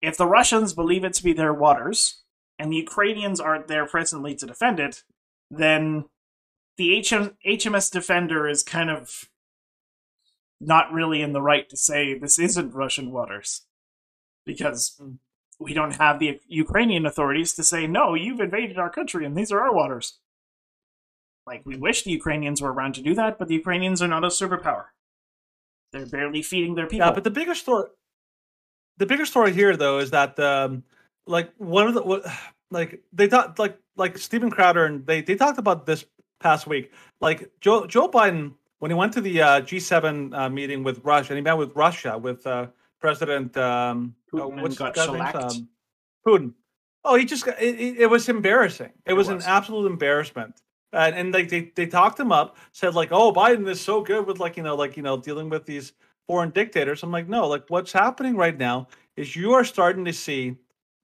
if the Russians believe it to be their waters, and the Ukrainians aren't there presently to defend it, then the HM, HMS Defender is kind of not really in the right to say this isn't Russian waters. Because Mm. we don't have the Ukrainian authorities to say, no, you've invaded our country and these are our waters. Like, we wish the Ukrainians were around to do that, but the Ukrainians are not a superpower. They're barely feeding their people. Yeah, but the bigger story, the bigger story here though is that um, like one of the what, (sighs) like they thought like like Steven Crowder and they they talked about this past week. Like Joe Joe Biden when he went to the uh, G7 uh, meeting with Russia and he met with Russia with uh, President um, oh, Putin and what's the got shellacked. Um, Putin. Oh, he just got, it, it, it was embarrassing. It, It was, was. an absolute embarrassment. And, and like they, they talked him up, said like, "Oh, Biden is so good with like you know like you know dealing with these foreign dictators." I'm like, no, like what's happening right now is you are starting to see,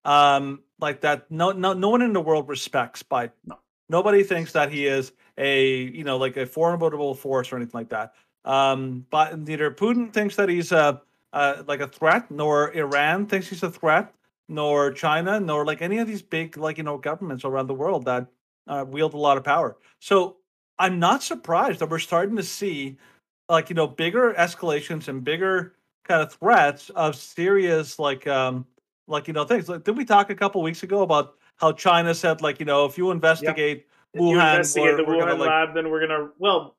um, like that. No, no, no one in the world respects Biden. No. Nobody thinks that he is a you know like a formidable force or anything like that. Um, but neither Putin thinks that he's a uh, like a threat, nor Iran thinks he's a threat, nor China, nor like any of these big like you know governments around the world that uh, wield a lot of power. So I'm not surprised that we're starting to see like you know bigger escalations and bigger kind of threats of serious like um like you know things. Like, did we talk a couple weeks ago about how China said like you know if you investigate if you Wuhan, investigate we're, the we're gonna Wuhan like lab, then we're gonna. Well,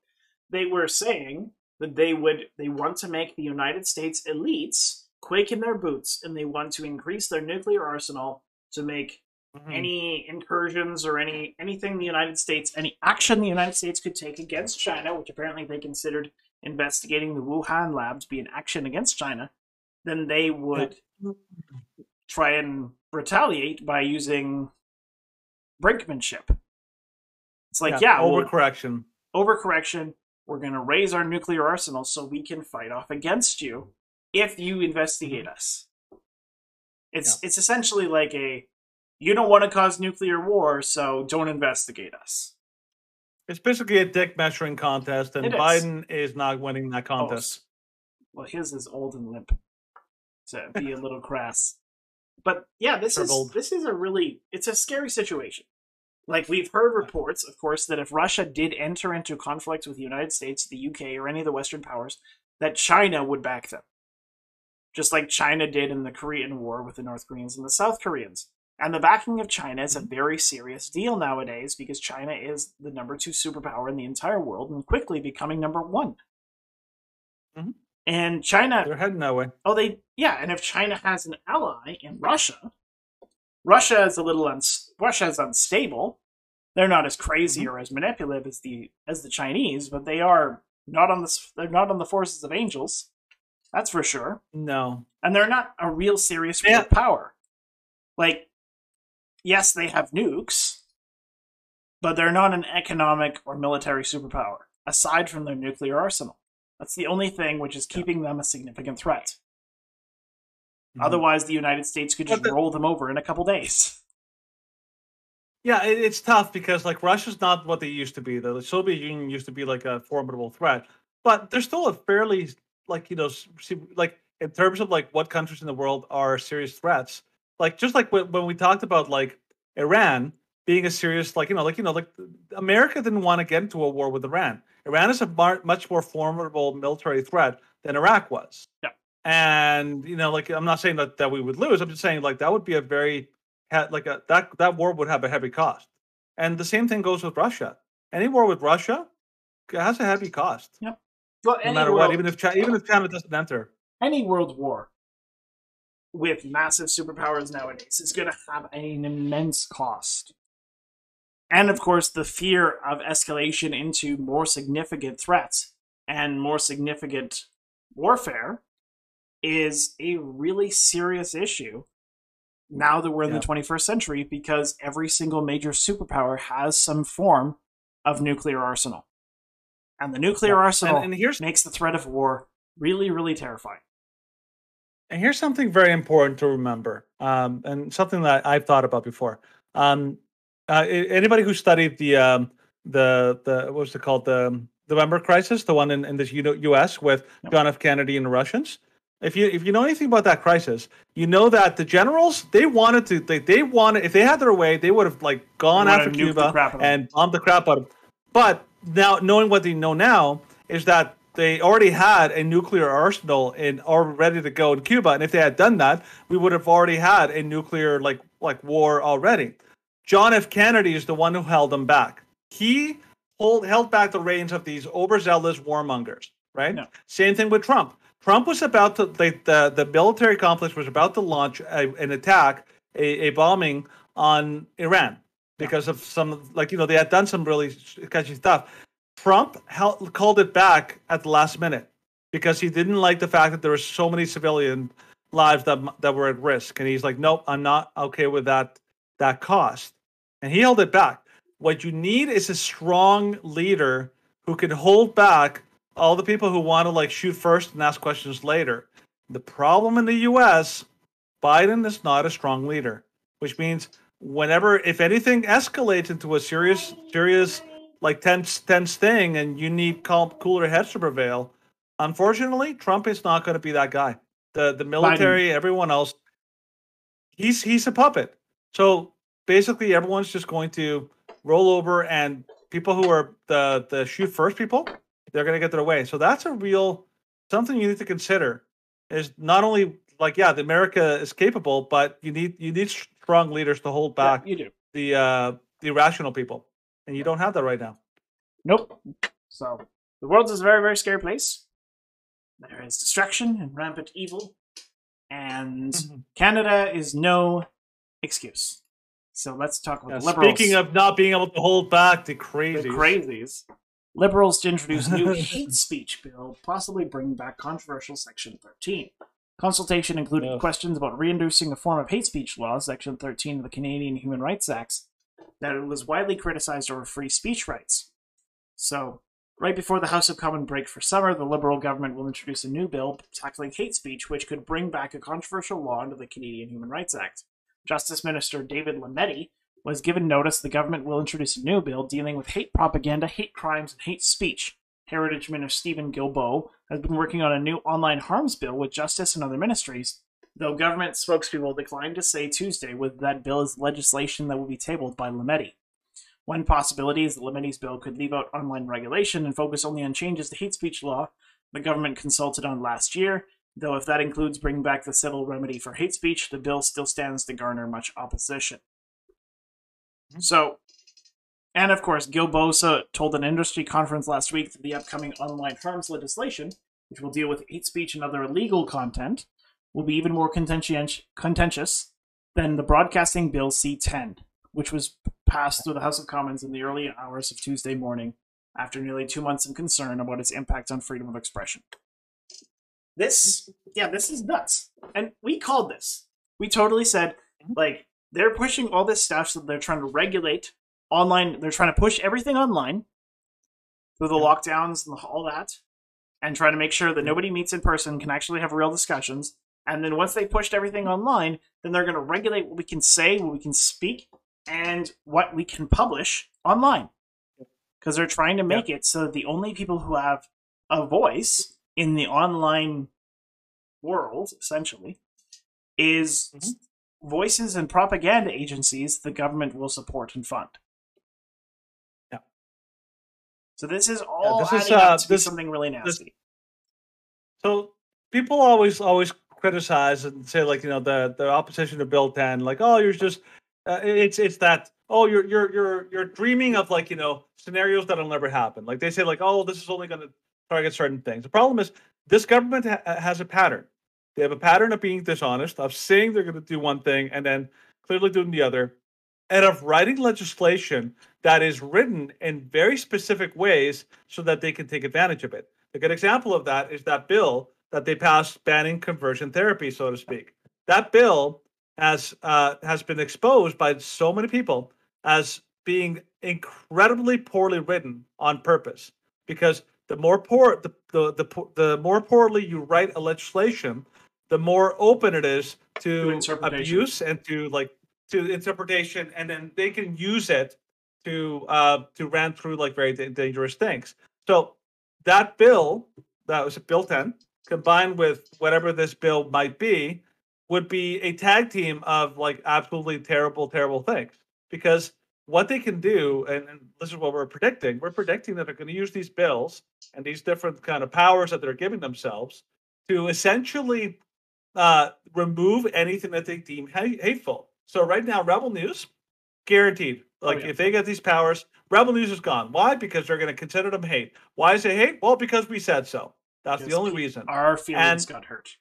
they were saying that they would. They want to make the United States elites quake in their boots, and they want to increase their nuclear arsenal to make Mhm. any incursions or any anything the United States, any action the United States could take against China, which apparently they considered investigating the Wuhan lab to be an action against China, then they would try and retaliate by using brinkmanship. It's like, yeah, well, overcorrection. overcorrection. We're going to raise our nuclear arsenal so we can fight off against you if you investigate us. It's it's essentially like a you don't want to cause nuclear war, so don't investigate us. It's basically a dick measuring contest, and is. Biden is not winning that Oh, contest. s- well, his is old and limp to (laughs) be a little crass. But yeah, this is this is a really it's a scary situation. Like we've heard reports, of course, that if Russia did enter into conflict with the United States, the UK, or any of the Western powers, that China would back them. Just like China did in the Korean War with the North Koreans and the South Koreans. And the backing of China is a very serious deal nowadays because China is the number two superpower in the entire world and quickly becoming number one. Mhm. And China They're heading that way. Oh, they yeah, and if China has an ally in Russia, Russia is a little uns- Russia is unstable. They're not as crazy or as manipulative as the as the Chinese, but they are not on the they're not on the forces of angels. That's for sure. No, And they're not a real serious Yeah. power. Like, yes, they have nukes, but they're not an economic or military superpower, aside from their nuclear arsenal. That's the only thing which is keeping them a significant threat. Mhm. Otherwise, the United States could just the- roll them over in a couple days. (laughs) Yeah, it's tough because like Russia's not what they used to be. The Soviet Union used to be like a formidable threat, but they're still a fairly like you know like in terms of like what countries in the world are serious threats. Like just like when, when we talked about like Iran being a serious like you know like you know like America didn't want to get into a war with Iran. Iran is a mar- much more formidable military threat than Iraq was. Yeah. And you know like I'm not saying that that we would lose. I'm just saying like that would be a very had like a that that war would have a heavy cost. And the same thing goes with Russia. Any war with Russia has a heavy cost, Well, no matter world, what. Even if China, even if China doesn't enter, any world war with massive superpowers nowadays is going to have an immense cost. And of course, the fear of escalation into more significant threats and more significant warfare is a really serious issue now that we're in Yeah. the 21st century because every single major superpower has some form of nuclear arsenal. And the nuclear Yeah. arsenal And, and here's makes the threat of war really, really terrifying. And here's something very important to remember, um, and something that I've thought about before. Um, uh, anybody who studied the um, the the what was it called the November crisis, the one in, in the U.S. with Yep. John F. Kennedy and the Russians. If you if you know anything about that crisis, you know that the generals they wanted to they, they wanted if they had their way they would have like gone after to nuke the Cuba crap out of them. and bombed the crap out of them. But now knowing what they know now is that they already had a nuclear arsenal and are ready to go in Cuba, and if they had done that, we would have already had a nuclear like like war already. John F. Kennedy is the one who held them back. He hold, held back the reins of these overzealous warmongers, right? Same thing with Trump. Trump was about to like the the military complex was about to launch a, an attack, a, a bombing on Iran because of some like you know they had done some really sketchy stuff. Trump held, called it back at the last minute because he didn't like the fact that there were so many civilian lives that that were at risk, and he's like, nope, I'm not okay with that that cost, and he held it back. What you need is a strong leader who can hold back all the people who want to like shoot first and ask questions later. The problem in the U.S. Biden is not a strong leader, which means whenever, if anything escalates into a serious, serious, like tense, tense thing, and you need calm, cooler heads to prevail, unfortunately, Trump is not going to be that guy. The the military, everyone else, he's he's a puppet. So basically, everyone's just going to roll over, and people who are the the shoot first people, they're going to get their way. So that's a real something you need to consider. Is not only like yeah, the America is capable, but you need you need strong leaders to hold Yeah, back you do. the uh the irrational people, and you don't have that right now. Nope. So the world is a very, very scary place. There is destruction and rampant evil, and Mhm. Canada is no excuse. So let's talk about Yeah, the liberals. speaking of not being able to hold back the the crazies, liberals to introduce new (laughs) hate speech bill, possibly bring back controversial Section 13. Consultation included Ugh. questions about reintroducing a form of hate speech law, Section 13 of the Canadian Human Rights Act, that it was widely criticized over free speech rights. So, right before the House of Commons break for summer, the Liberal government will introduce a new bill tackling hate speech, which could bring back a controversial law under the Canadian Human Rights Act. Justice Minister David Lametti was given notice the government will introduce a new bill dealing with hate propaganda, hate crimes, and hate speech. Heritage Minister Stephen Guilbeault has been working on a new online harms bill with Justice and other ministries, though government spokespeople declined to say Tuesday whether that bill is legislation that will be tabled by Lametti. One possibility is that Lametti's bill could leave out online regulation and focus only on changes to hate speech law the government consulted on last year, though if that includes bringing back the civil remedy for hate speech, the bill still stands to garner much opposition. Mm-hmm. So, and of course, Guilbeault told an industry conference last week that the upcoming online harms legislation, which will deal with hate speech and other illegal content, will be even more contentious, contentious than the Broadcasting Bill C10, which was passed through the House of Commons in the early hours of Tuesday morning after nearly two months of concern about its impact on freedom of expression. This, yeah, this is nuts. And we called this. We totally said, like, they're pushing all this stuff so they're trying to regulate online, they're trying to push everything online through the lockdowns and all that, and trying to make sure that nobody meets in person, can actually have real discussions. And then once they pushed everything online, then they're going to regulate what we can say, what we can speak, and what we can publish online. Because they're trying to make it so that the only people who have a voice in the online world, essentially, is Mhm. voices and propaganda agencies the government will support and fund. Yeah. So this is all this is, adding up uh, to be this- something really this- nasty. So people always always criticize and say like you know the the opposition to Bill 10 like oh you're just uh, it's it's that oh you're you're you're you're dreaming of like you know scenarios that'll never happen. Like they say like oh this is only going to target certain things. The problem is this government ha- has a pattern. They have a pattern of being dishonest of saying they're going to do one thing and then clearly doing the other and of writing legislation that is written in very specific ways so that they can take advantage of it. A good example of that is that bill that they passed banning conversion therapy, so to speak. That bill has uh, has been exposed by so many people as being incredibly poorly written on purpose. Because the more poor the the the, the more poorly you write a legislation, the more open it is To to abuse and to like to interpretation, and then they can use it to uh to ran through like very da- dangerous things. So that bill, that was Bill 10, combined with whatever this bill might be, would be a tag team of like absolutely terrible, terrible things. Because what they can do, and, and this is what we're predicting, we're predicting that they're going to use these bills and these different kind of powers that they're giving themselves to essentially uh, remove anything that they deem ha- hateful. So right now, Rebel News, guaranteed. Like yeah. if they get these powers, Rebel News is gone. Why? Because they're going to consider them hate. Why is it hate? Well, because we said so. That's the only reason. Our feelings And- got hurt.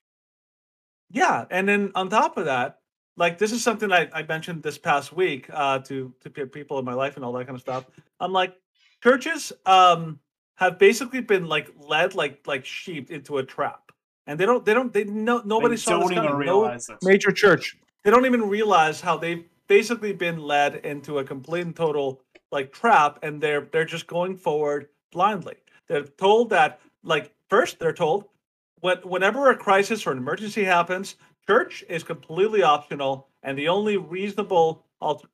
Yeah, and then on top of that, like this is something I, I mentioned this past week uh, to to people in my life and all that kind of stuff. I'm like, churches um, have basically been like led like like sheep into a trap, and they don't they don't they know nobody they saw don't this coming. No realize it. major church. They don't even realize how they've basically been led into a complete and total like trap, and they're they're just going forward blindly. They're told that like first they're told when, whenever a crisis or an emergency happens, church is completely optional, and the only reasonable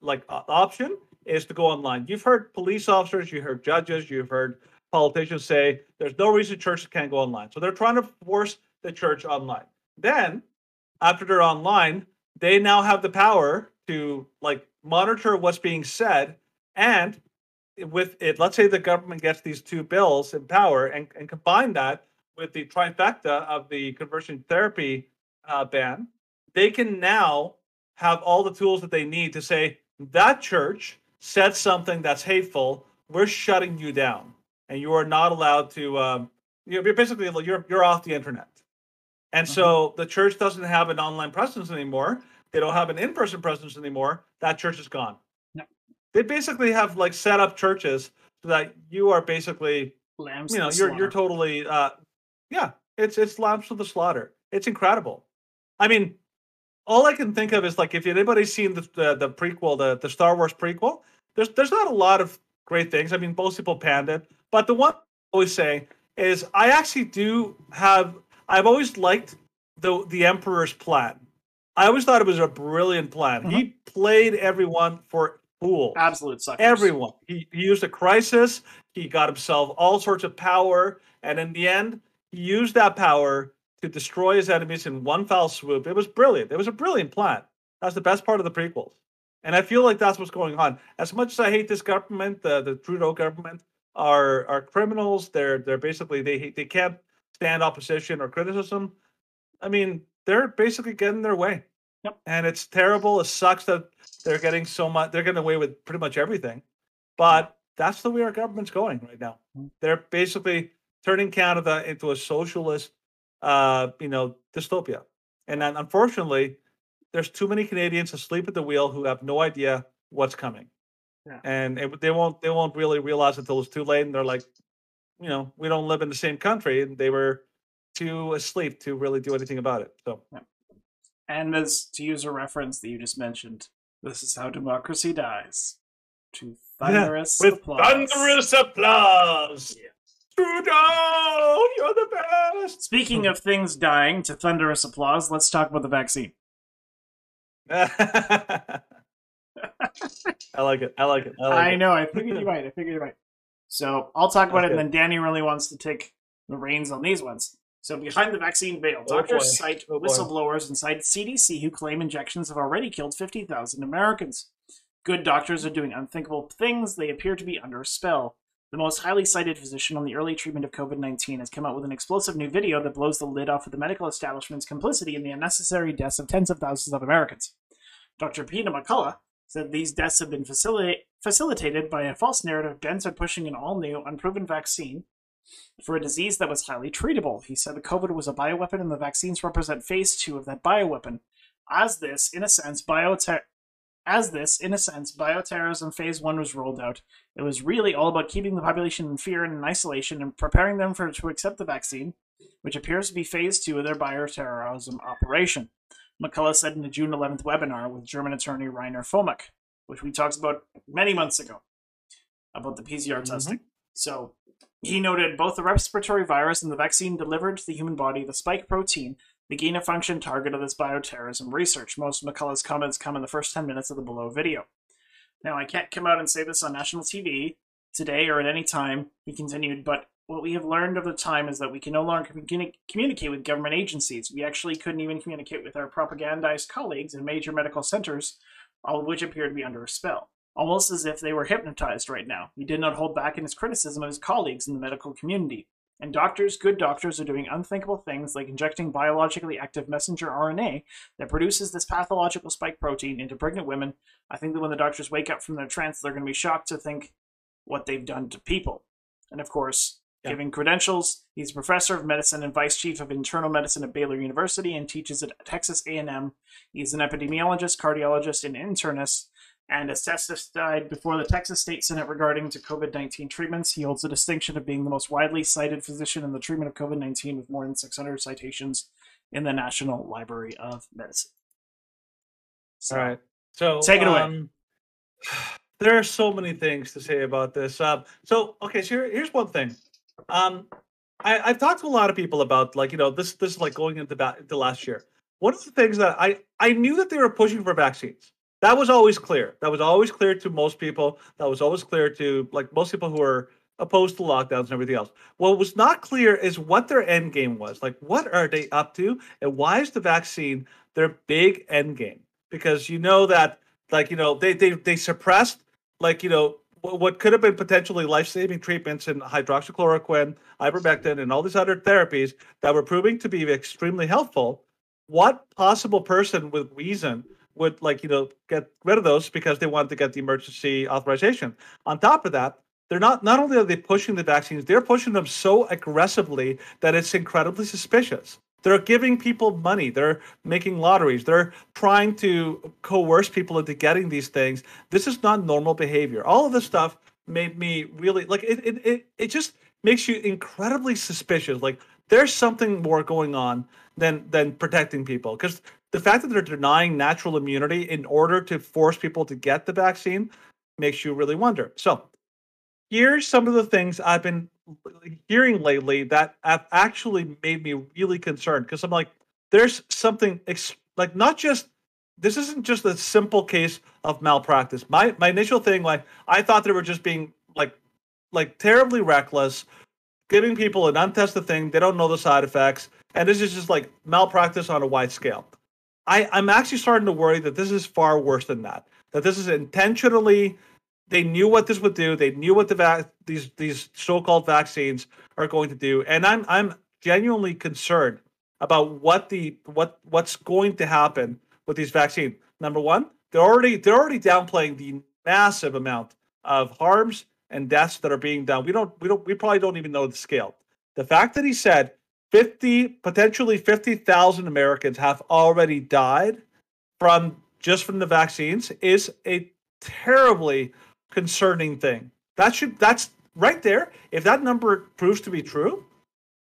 like option is to go online. You've heard police officers, you heard judges, you've heard politicians say there's no reason churches can't go online. So they're trying to force the church online. Then, after they're online, they now have the power to like monitor what's being said and with it let's say the government gets these two bills in power and, and combine that with the trifecta of the conversion therapy uh, ban, they can now have all the tools that they need to say that church said something that's hateful. We're shutting you down, and you are not allowed to. Um, you're basically you're you're off the internet, and so the church doesn't have an online presence anymore. They don't have an in-person presence anymore. That church is gone. They basically have like set up churches so that you are basically Lambs you know you're you're totally uh yeah it's it's lambs to the slaughter. It's incredible. I mean all i can think of is like if anybody's seen the the, the prequel the, the star wars prequel there's there's not a lot of great things. I mean most people panned it. But the one I always say is i actually do have i've always liked the the emperor's plan. I always thought it was a brilliant plan. He played everyone for fools absolute suckers. everyone. He, he used a crisis. He got himself all sorts of power, and in the end, he used that power to destroy his enemies in one foul swoop. It was brilliant. It was a brilliant plan. That's the best part of the prequels, and I feel like that's what's going on. As much as I hate this government, the the Trudeau government are are criminals. They're they're basically they they can't stand opposition or criticism. I mean, they're basically getting their way. Yep. And it's terrible. It sucks that they're getting so much. They're getting away with pretty much everything. But that's the way our government's going right now. Mm. They're basically turning Canada into a socialist, uh, you know, dystopia. And then, unfortunately, there's too many Canadians asleep at the wheel who have no idea what's coming. Yeah. And it, they won't. They won't really realize until it's too late. And they're like, you know, we don't live in the same country, and they were too asleep to really do anything about it. So. And as to use a reference that you just mentioned, this is how democracy dies. To thunderous with applause. thunderous applause. Yeah. Trudeau, you're the best. Speaking of things dying to thunderous applause, let's talk about the vaccine. (laughs) I like it. I like it. I, like I it. know. I figured you might. I figured you might. So I'll talk about That's it, and then Danny really wants to take the reins on these ones. So behind the vaccine veil, Oh, doctors boy. cite Oh, whistleblowers inside CDC who claim injections have already killed 50,000 Americans. Good doctors are doing unthinkable things. They appear to be under a spell. The most highly cited physician on the early treatment of COVID 19 has come out with an explosive new video that blows the lid off of the medical establishment's complicity in the unnecessary deaths of tens of thousands of Americans. Dr. Peter McCullough said these deaths have been facilita- facilitated by a false narrative bent on pushing an all new, unproven vaccine for a disease that was highly treatable. He said the COVID was a bioweapon and the vaccines represent phase two of that bioweapon. As this, in a sense, biotech as this, in a sense, bioterrorism phase one was rolled out, it was really all about keeping the population in fear and in isolation and preparing them for to accept the vaccine, which appears to be phase two of their bioterrorism operation. McCullough said in the June 11th webinar with German attorney Reiner Fuellmich, which we talked about many months ago, about the PCR Mhm. testing. So he noted both the respiratory virus and the vaccine delivered to the human body the spike protein, the gain of function target of this bioterrorism research. Most of McCullough's comments come in the first 10 minutes of the below video. Now, I can't come out and say this on national TV today or at any time, he continued, but what we have learned over time is that we can no longer communi- communicate with government agencies. We actually couldn't even communicate with our propagandized colleagues in major medical centers, all of which appear to be under a spell. Almost as if they were hypnotized right now. He did not hold back in his criticism of his colleagues in the medical community. And doctors, good doctors, are doing unthinkable things like injecting biologically active messenger RNA that produces this pathological spike protein into pregnant women. I think that when the doctors wake up from their trance, they're going to be shocked to think what they've done to people. And of course, Yeah. giving credentials, he's a professor of medicine and vice chief of internal medicine at Baylor University and teaches at Texas A&M. He's an epidemiologist, cardiologist, and internist, and has died before the Texas State Senate regarding to COVID-19 treatments. He holds the distinction of being the most widely cited physician in the treatment of COVID-19 with more than 600 citations in the National Library of Medicine. So, All right. So Take it away. um, (sighs) there are so many things to say about this. Um, so okay, so here, here's one thing. Um, I, I've talked to a lot of people about like you know this this is like going into ba- into last year. One of the things that I I knew that they were pushing for vaccines. That was always clear. That was always clear to most people. That was always clear to like most people who are opposed to lockdowns and everything else. What was not clear is what their end game was. Like, what are they up to, and why is the vaccine their big end game? Because you know that, like, you know, they they they suppressed, like, you know, what could have been potentially life-saving treatments in hydroxychloroquine, ivermectin, and all these other therapies that were proving to be extremely helpful. What possible person with reason would like you know get rid of those because they wanted to get the emergency authorization? On top of that, they're not not only are they pushing the vaccines, they're pushing them so aggressively that it's incredibly suspicious. They're giving people money. They're making lotteries. They're trying to coerce people into getting these things. This is not normal behavior. All of this stuff made me really like it. It it, it just makes you incredibly suspicious. Like there's something more going on than than protecting people because the fact that they're denying natural immunity in order to force people to get the vaccine makes you really wonder. So here's some of the things I've been hearing lately that have actually made me really concerned because I'm like, there's something ex- like not just this isn't just a simple case of malpractice. My my initial thing, like I thought they were just being like like terribly reckless, giving people an untested thing. They don't know the side effects, and this is just like malpractice on a wide scale. I I'm actually starting to worry that this is far worse than that. That this is intentionally they knew what this would do. They knew what the these these so-called vaccines are going to do, and I'm I'm genuinely concerned about what the what what's going to happen with these vaccines. Number one, they're already they're already downplaying the massive amount of harms and deaths that are being done. We don't we don't we probably don't even know the scale. The fact that he said 50 potentially 50,000 Americans have already died from just from the vaccines is a terribly concerning thing. That should that's right there. If that number proves to be true,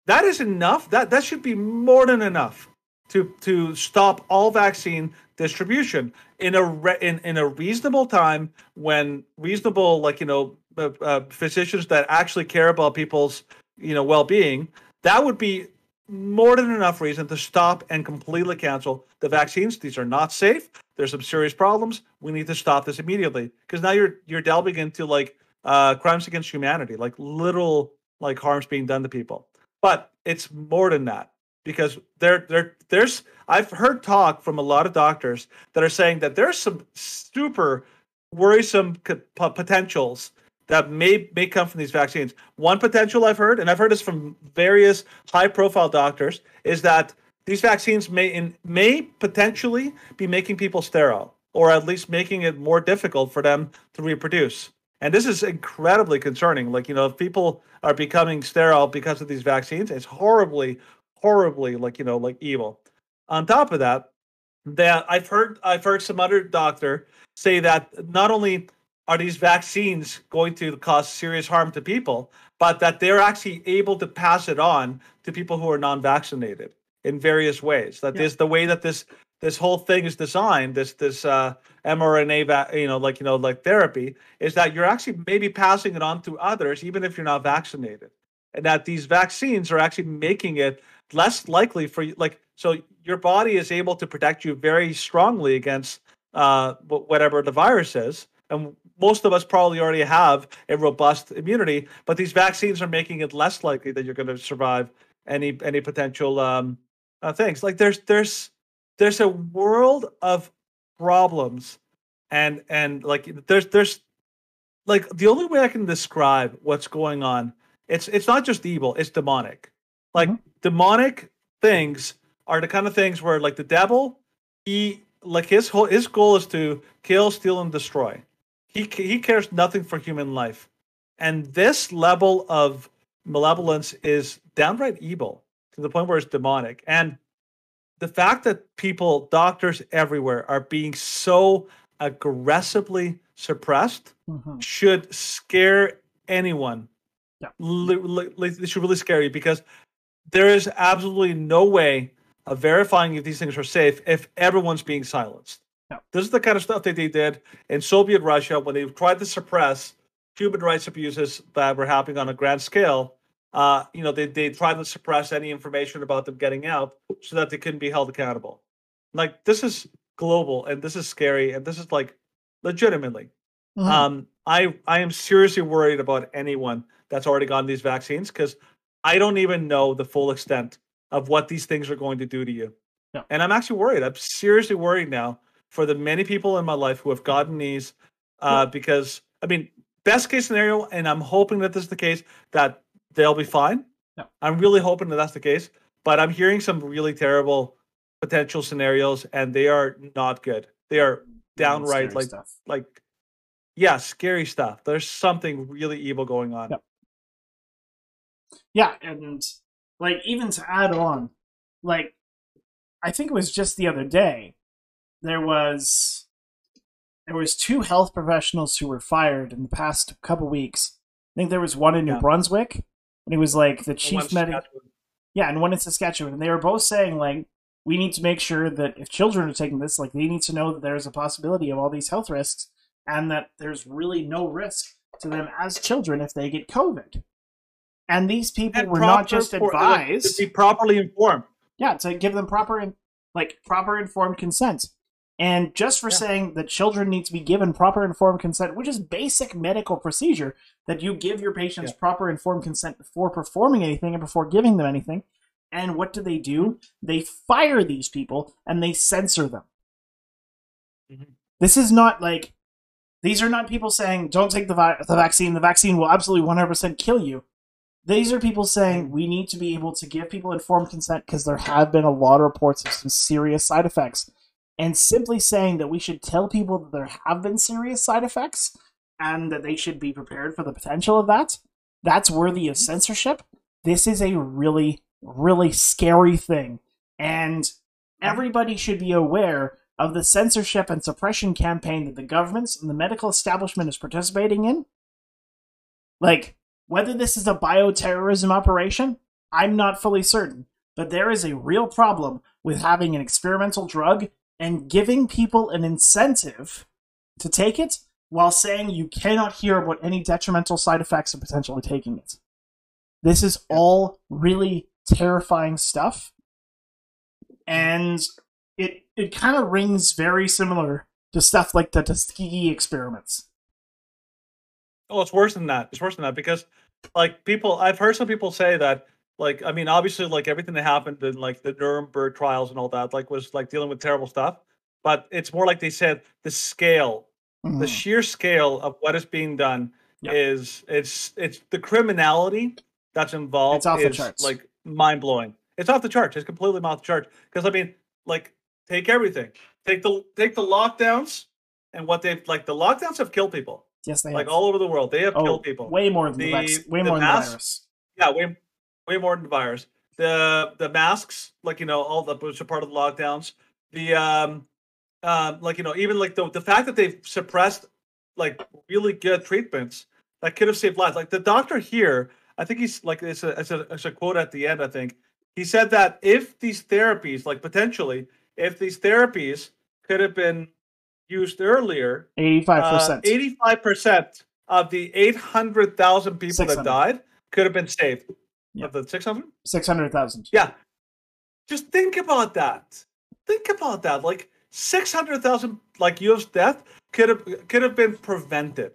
that is enough. That that should be more than enough to to stop all vaccine distribution in a re, in in a reasonable time when reasonable like you know uh, uh, physicians that actually care about people's you know well-being that would be more than enough reason to stop and completely cancel the vaccines. These are not safe. There's some serious problems. We need to stop this immediately. Because now you're you're delving into like uh crimes against humanity like little like harms being done to people. But it's more than that because there there there's I've heard talk from a lot of doctors that are saying that there's some super worrisome potentials that may may come from these vaccines. One potential I've heard, and I've heard this from various high profile doctors, is that these vaccines may in, may potentially be making people sterile, or at least making it more difficult for them to reproduce. And this is incredibly concerning. Like you know, if people are becoming sterile because of these vaccines, it's horribly, horribly like you know like evil. On top of that, that I've heard I've heard some other doctor say that not only are these vaccines going to cause serious harm to people, but that they're actually able to pass it on to people who are non-vaccinated in various ways. That Yeah. is the way that this this whole thing is designed. This this uh, mRNA, va- you know, like you know, like therapy, is that you're actually maybe passing it on to others, even if you're not vaccinated, and that these vaccines are actually making it less likely for you. Like, so your body is able to protect you very strongly against uh, whatever the virus is, and most of us probably already have a robust immunity. But these vaccines are making it less likely that you're going to survive any any potential um, uh, things. Like there's there's there's a world of problems and and like there's there's like the only way I can describe what's going on it's it's not just evil it's demonic like Mhm. demonic things are the kind of things where like the devil he like his whole his goal is to kill steal and destroy he he cares nothing for human life and this level of malevolence is downright evil to the point where it's demonic and the fact that people doctors everywhere are being so aggressively suppressed Mhm. should scare anyone. Yeah. It should really scare you because there is absolutely no way of verifying if these things are safe if everyone's being silenced. Yeah. This is the kind of stuff that they did in Soviet Russia when they tried to suppress human rights abuses that were happening on a grand scale. Uh, you know, they, they tried to suppress any information about them getting out so that they couldn't be held accountable. Like, this is global and this is scary and this is like legitimately Mhm. um, I I am seriously worried about anyone that's already gotten these vaccines because I don't even know the full extent of what these things are going to do to you. Yeah. And I'm actually worried. I'm seriously worried now for the many people in my life who have gotten these uh, because I mean, best case scenario, and I'm hoping that this is the case that they'll be fine. I'm really hoping that that's the case, but I'm hearing some really terrible potential scenarios, and they are not good. They are downright like stuff. like yeah scary stuff there's something really evil going on Yep. Yeah, and like even to add on, like I think it was just the other day, there was there was two health professionals who were fired in the past couple weeks. I think there was one in New Yeah. Brunswick, and he was like the chief medic. Yeah, and one in Saskatchewan, and they were both saying like we need to make sure that if children are taking this, like they need to know that there's a possibility of all these health risks, and that there's really no risk to them as children if they get COVID. And these people And were not just advised, to be properly informed yeah, to give them proper, like proper informed consent. And just for Yeah. saying that children need to be given proper informed consent, which is basic medical procedure, that you give your patients Yeah. proper informed consent before performing anything and before giving them anything. And what do they do? They fire these people and they censor them. Mhm. This is not like these are not people saying don't take the, vi- the vaccine. The vaccine will absolutely 100% kill you. These are people saying we need to be able to give people informed consent because there have been a lot of reports of some serious side effects. And simply saying that we should tell people that there have been serious side effects and that they should be prepared for the potential of that, that's worthy of censorship. This is a really, really scary thing. And everybody should be aware of the censorship and suppression campaign that the governments and the medical establishment is participating in. Like, whether this is a bioterrorism operation, I'm not fully certain. But there is a real problem with having an experimental drug and giving people an incentive to take it while saying you cannot hear about any detrimental side effects of potentially taking it. This is all really terrifying stuff. And it it kind of rings very similar to stuff like the Tuskegee experiments. oh it's worse than that it's worse than that because like people i've heard some people say that like i mean obviously like everything that happened in like the nuremberg trials and all that like was like dealing with terrible stuff but it's more like they said the scale the Mhm. sheer scale of what is being done Yeah. is it's it's the criminality that's involved It's off the is charts. like mind blowing. It's off the charts. It's completely off the charts. Because I mean, like, take everything. Take the take the lockdowns and what they've like the lockdowns have killed people. Yes, they Like have. all over the world. They have oh, killed people. way more than the, The- way the more than the virus. Yeah, way way more than the virus. The the masks, like you know, all the which are part of the lockdowns. the um, um, like you know, even like the the fact that they've suppressed like really good treatments that could have saved lives. Like the doctor here, I think he's like it's a it's a, it's a quote at the end. I think he said that if these therapies, like potentially, if these therapies could have been used earlier, Eighty-five uh, percent. 85% of the 800,000 people that died could have been saved. Yeah. Of the 600? Six hundred thousand. Yeah. Just think about that. Think about that. Like 600,000 like US death could have could have been prevented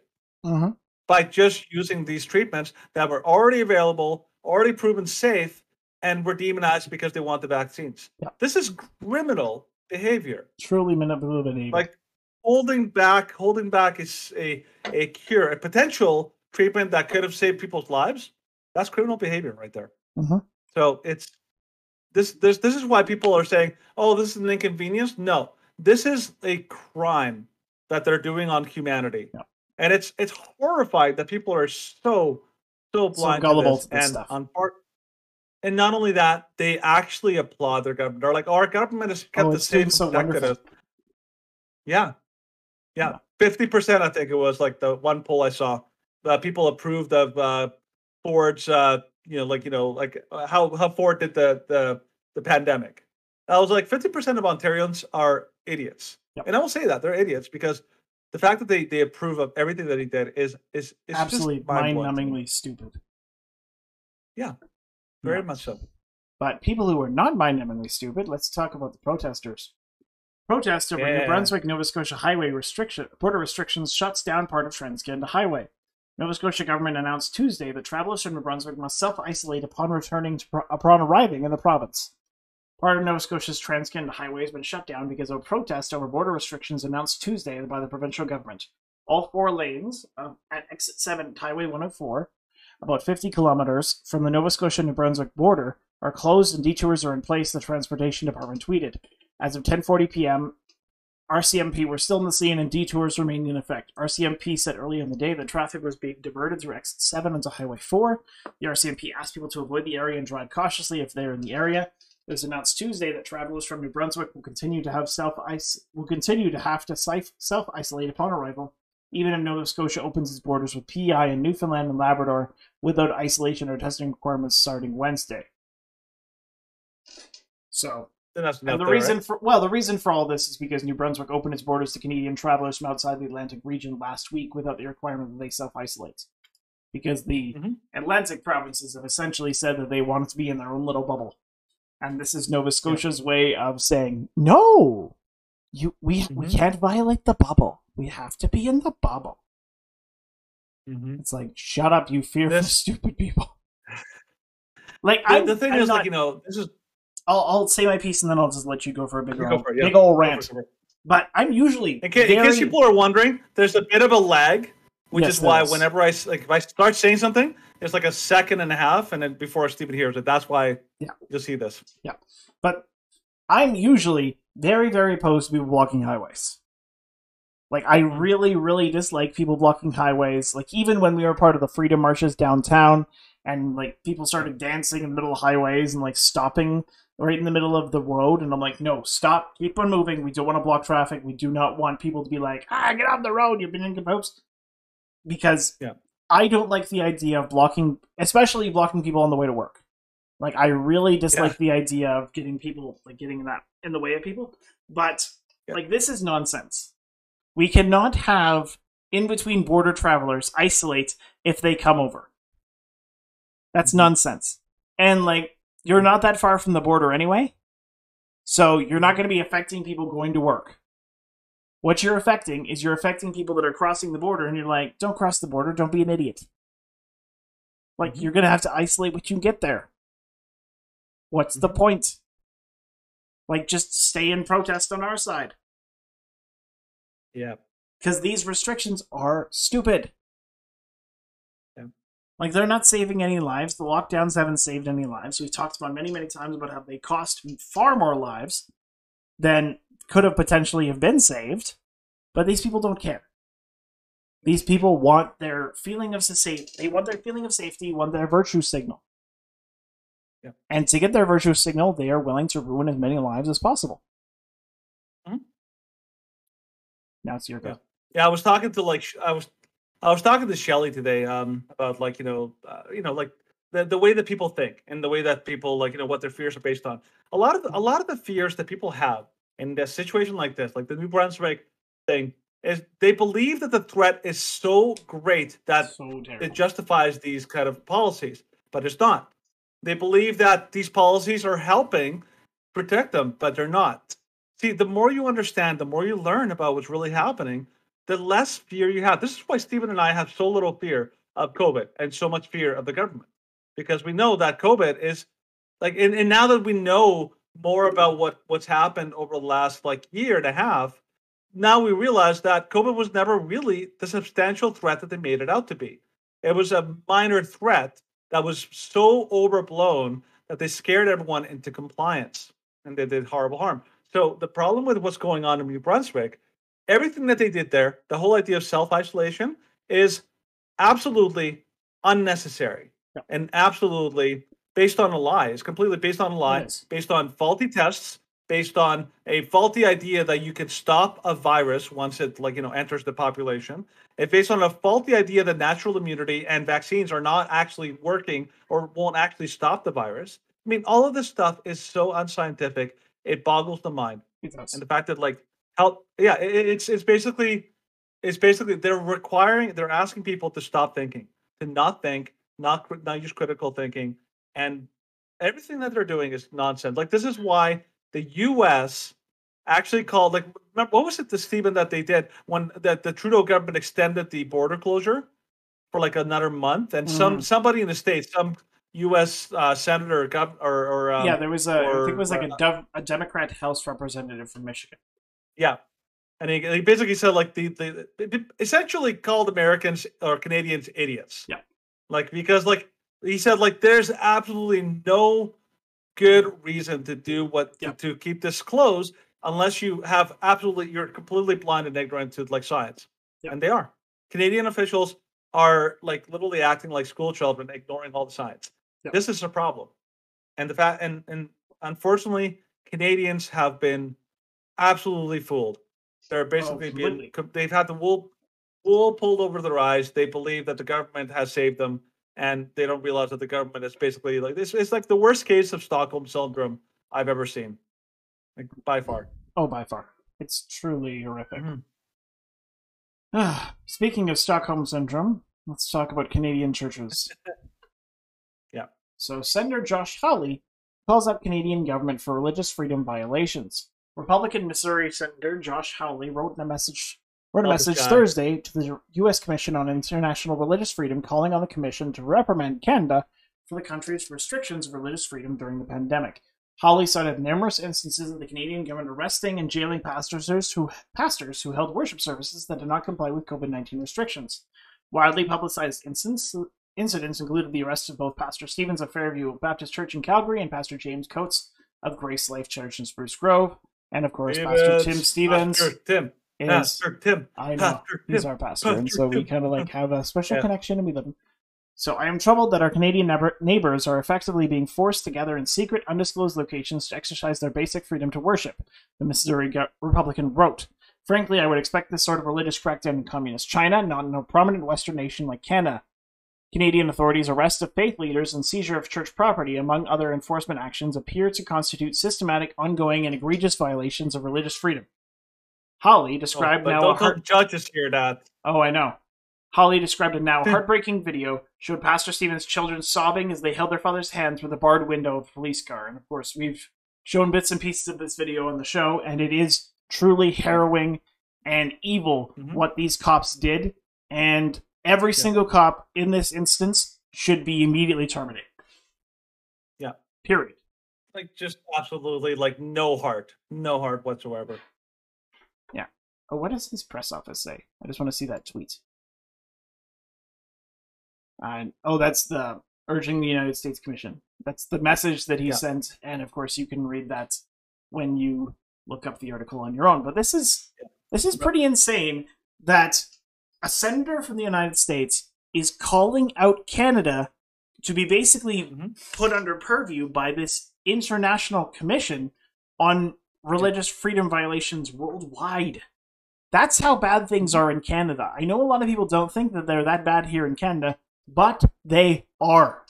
Mm-hmm. by just using these treatments that were already available, already proven safe and were demonized because they want the vaccines. Yeah. This is criminal behavior. Truly manipulative. like holding back holding back is a a cure a potential treatment that could have saved people's lives that's criminal behavior right there Mhm. so it's this this this is why people are saying oh this is an inconvenience no this is a crime that they're doing on humanity Yeah. and it's it's horrified that people are so so blind gullible to this, to and stuff. on part and not only that they actually applaud their government they're like oh, our government has kept Oh, us it's safe doing and so protected wonderful. us yeah. Yeah. Fifty percent, I think it was like the one poll I saw. Uh, people approved of uh, Ford's, uh, you know, like you know, like uh, how how Ford did the the the pandemic. I was like, fifty percent of Ontarians are idiots, Yep. and I will say that they're idiots because the fact that they they approve of everything that he did is is is Absolutely mind-blowing to me. mind-numbingly stupid. Yeah, very Yeah. much so. But people who are not mind-numbingly stupid, let's talk about the protesters. Protest over New Brunswick, Nova Scotia highway restriction border restrictions shuts down part of Transcanada Highway. Nova Scotia government announced Tuesday that travelers from New Brunswick must self-isolate upon returning pro- upon arriving in the province. Part of Nova Scotia's Transcanada Highway has been shut down because of a protest over border restrictions announced Tuesday by the provincial government. All four lanes uh, at exit 7 at Highway 104, about 50 kilometers from the Nova Scotia New Brunswick border, are closed and detours are in place, the Transportation Department tweeted. As of 10:40 p.m., RCMP were still in the scene and detours remained in effect. RCMP said earlier in the day that traffic was being diverted through exit 7 onto Highway 4. The RCMP asked people to avoid the area and drive cautiously if they're in the area. It was announced Tuesday that travelers from New Brunswick will continue to have self will continue to have to self isolate upon arrival, even if Nova Scotia opens its borders with PEI and Newfoundland and Labrador without isolation or testing requirements starting Wednesday. So Then that's and the there, reason right? for well, the reason for all this is because New Brunswick opened its borders to Canadian travelers from outside the Atlantic region last week without the requirement that they self isolate. Because the Mhm. Atlantic provinces have essentially said that they want it to be in their own little bubble. And this is Nova Scotia's way of saying, No! You we we Mhm. can't violate the bubble. We have to be in the bubble. Mhm. It's like, shut up, you fearful This- (laughs) stupid people. Like The, the thing I'm is, not, like you know, this is I'll, I'll say my piece and then I'll just let you go for a big old, for it, yeah. big old rant. go for it. But I'm usually In, ca- in case people are wondering, there's a bit of a lag, which Yes, is why is. whenever I like if I start saying something, it's like a second and a half, and then before Stephen hears it, that's why Yeah. you'll see this. Yeah, but I'm usually very, very opposed to people blocking highways. Like I Mm-hmm. really, really dislike people blocking highways. Like even when we were part of the freedom marches downtown, and like people started dancing in the middle of highways and like stopping right in the middle of the road, and I'm like, no, stop, keep on moving. We don't want to block traffic. We do not want people to be like, ah, get off the road, you've been in post. Because Yeah. I don't like the idea of blocking, especially blocking people on the way to work. Like I really dislike the idea of getting people like getting that in the way of people. But Yeah. like this is nonsense. We cannot have in between border travelers isolate if they come over. That's Mhm. nonsense. And like you're not that far from the border anyway. So you're not going to be affecting people going to work. What you're affecting is you're affecting people that are crossing the border and you're like, don't cross the border, don't be an idiot. Like Mhm. you're going to have to isolate what you get there. What's the Mhm. point? Like just stay and protest on our side Yeah. because these restrictions are stupid. Yeah. Like they're not saving any lives. The lockdowns haven't saved any lives. We've talked about many, many times about how they cost far more lives than could have potentially have been saved. But these people don't care. These people want their feeling of safety. They want their feeling of safety. Want their virtue signal. Yeah. And to get their virtue signal, they are willing to ruin as many lives as possible. Mm-hmm. Now it's your go. Yeah, I was talking to like I was I was talking to Shelly today um about like you know uh, you know like the the way that people think and the way that people like you know what their fears are based on. A lot of the, a lot of the fears that people have in a situation like this, like the New Brunswick thing, is they believe that the threat is so great that So it justifies these kind of policies, but it's not. They believe that these policies are helping protect them, but they're not. See, the more you understand, the more you learn about what's really happening, the less fear you have. This is why Stephen and I have so little fear of COVID and so much fear of the government, because we know that COVID is like, and, and now that we know more about what what's happened over the last like year and a half, now we realize that COVID was never really the substantial threat that they made it out to be. It was a minor threat that was so overblown that they scared everyone into compliance and they did horrible harm. So the problem with what's going on in New Brunswick, everything that they did there, the whole idea of self-isolation is absolutely unnecessary Yeah. and absolutely based on a lie. It's completely based on a lie, is. based on faulty tests, based on a faulty idea that you can stop a virus once it like you know enters the population. It's based on a faulty idea that natural immunity and vaccines are not actually working or won't actually stop the virus. I mean, all of this stuff is so unscientific. It boggles the mind It does. and the fact that like how yeah it, it's it's basically it's basically they're requiring they're asking people to stop thinking to not think not not use critical thinking and everything that they're doing is nonsense like this is why the us actually called like remember, what was it the Stephen that they did when that the Trudeau government extended the border closure for like another month and some somebody in the states some US uh, senator gov- or, or um, yeah, there was a. I think it was like a, uh, Dov- a Democrat House representative from Michigan. Yeah. And he, he basically said like the, the the- essentially called Americans or Canadians idiots. Yeah. Like because like he said like there's absolutely no good reason to do what Yeah. to, to keep this closed unless you have absolutely you're completely blind and ignorant to like science. Yeah. And they are. Canadian officials are like literally acting like school children, ignoring all the science. Yeah. This is a problem. And the fact and and unfortunately Canadians have been absolutely fooled. They're basically being they've had the wool wool pulled over their eyes. They believe that the government has saved them, and they don't realize that the government is basically like this. It's like the worst case of Stockholm syndrome I've ever seen, like by far. Oh, by far, it's truly horrific. Mhm. Ah, (sighs) Speaking of Stockholm syndrome, let's talk about Canadian churches. (laughs) Yeah. So, Senator Josh Hawley calls out Canadian government for religious freedom violations. Republican Missouri Senator Josh Hawley wrote in a message wrote a message guy. Thursday to the U.S. Commission on International Religious Freedom, calling on the commission to reprimand Canada for the country's restrictions of religious freedom during the pandemic. Hawley cited numerous instances of the Canadian government arresting and jailing pastors who pastors who held worship services that did not comply with COVID nineteen restrictions. Widely publicized incidents incidents included the arrest of both Pastor Stephens of Fairview Baptist Church in Calgary and Pastor James Coates of Grace Life Church in Spruce Grove, and of course Pastor Tim Stephens, Pastor Tim, is Pastor Tim, I know Pastor he's Tim. our pastor, and Pastor so we kind of like have a special Yeah. connection, and we love him. So I am troubled that our Canadian neighbors are effectively being forced together in secret, undisclosed locations to exercise their basic freedom to worship. The Missouri Republican wrote. Frankly, I would expect this sort of religious crackdown in communist China, not in a prominent Western nation like Canada. Canadian authorities' arrest of faith leaders and seizure of church property, among other enforcement actions, appear to constitute systematic, ongoing, and egregious violations of religious freedom. Hawley Oh, described but now a don't heart- let judges hear that. Oh, I know. Hawley described a now heartbreaking video showed Pastor Stephens' children sobbing as they held their father's hand through the barred window of a police car. And of course, we've shown bits and pieces of this video on the show, and it is truly harrowing and evil Mhm. what these cops did. And every single cop in this instance should be immediately terminated. Yeah. Period. Like just absolutely like no heart, no heart whatsoever. Yeah. Oh, what does his press office say? I just want to see that tweet. And oh, that's the urging the United States Commission. That's the message that he Yeah. sent, and of course, you can read that when you look up the article on your own. But this is this is pretty insane that a senator from the United States is calling out Canada to be basically Mhm. put under purview by this international commission on religious freedom violations worldwide. That's how bad things are in Canada. I know a lot of people don't think that they're that bad here in Canada, but they are.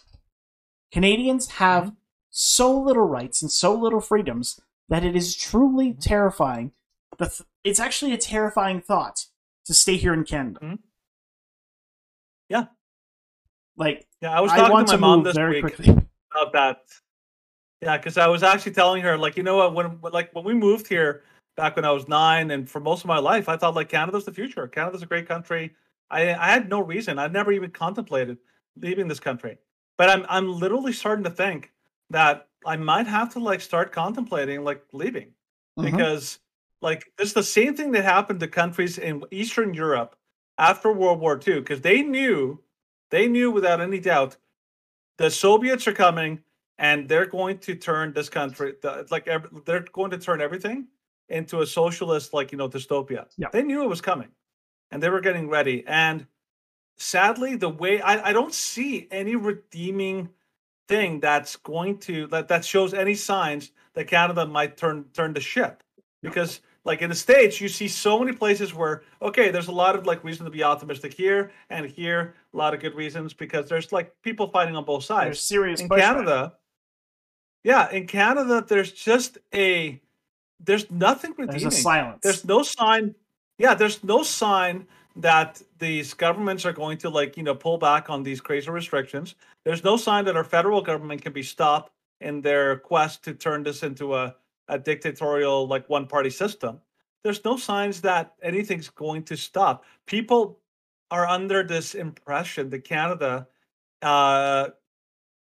Canadians have Mhm. so little rights and so little freedoms that it is truly terrifying. The th- it's actually a terrifying thought to stay here in Canada. Mhm. Yeah. Like Yeah, I was I talking want to my to mom this week quickly. (laughs) about that. Yeah, because I was actually telling her, like, you know what, when like when we moved here back when I was nine, and for most of my life, I thought like Canada's the future. Canada's a great country. I I had no reason. I'd never even contemplated leaving this country. But I'm I'm literally starting to think that I might have to like start contemplating like leaving Mhm. because like it's the same thing that happened to countries in Eastern Europe after World War II because they knew they knew without any doubt the Soviets are coming and they're going to turn this country like they're going to turn everything into a socialist like you know dystopia. Yeah. They knew it was coming and they were getting ready and sadly the way I, I don't see any redeeming thing that's going to that that shows any signs that Canada might turn turn the ship because like in the states you see so many places where okay there's a lot of like reason to be optimistic here and here a lot of good reasons because there's like people fighting on both sides There's serious in pushback. Canada yeah in Canada there's just a there's nothing redeeming. There's a silence. there's no sign yeah there's no sign that these governments are going to like you know pull back on these crazy restrictions there's no sign that our federal government can be stopped in their quest to turn this into a, a dictatorial like one party system there's no signs that anything's going to stop. People are under this impression that canada uh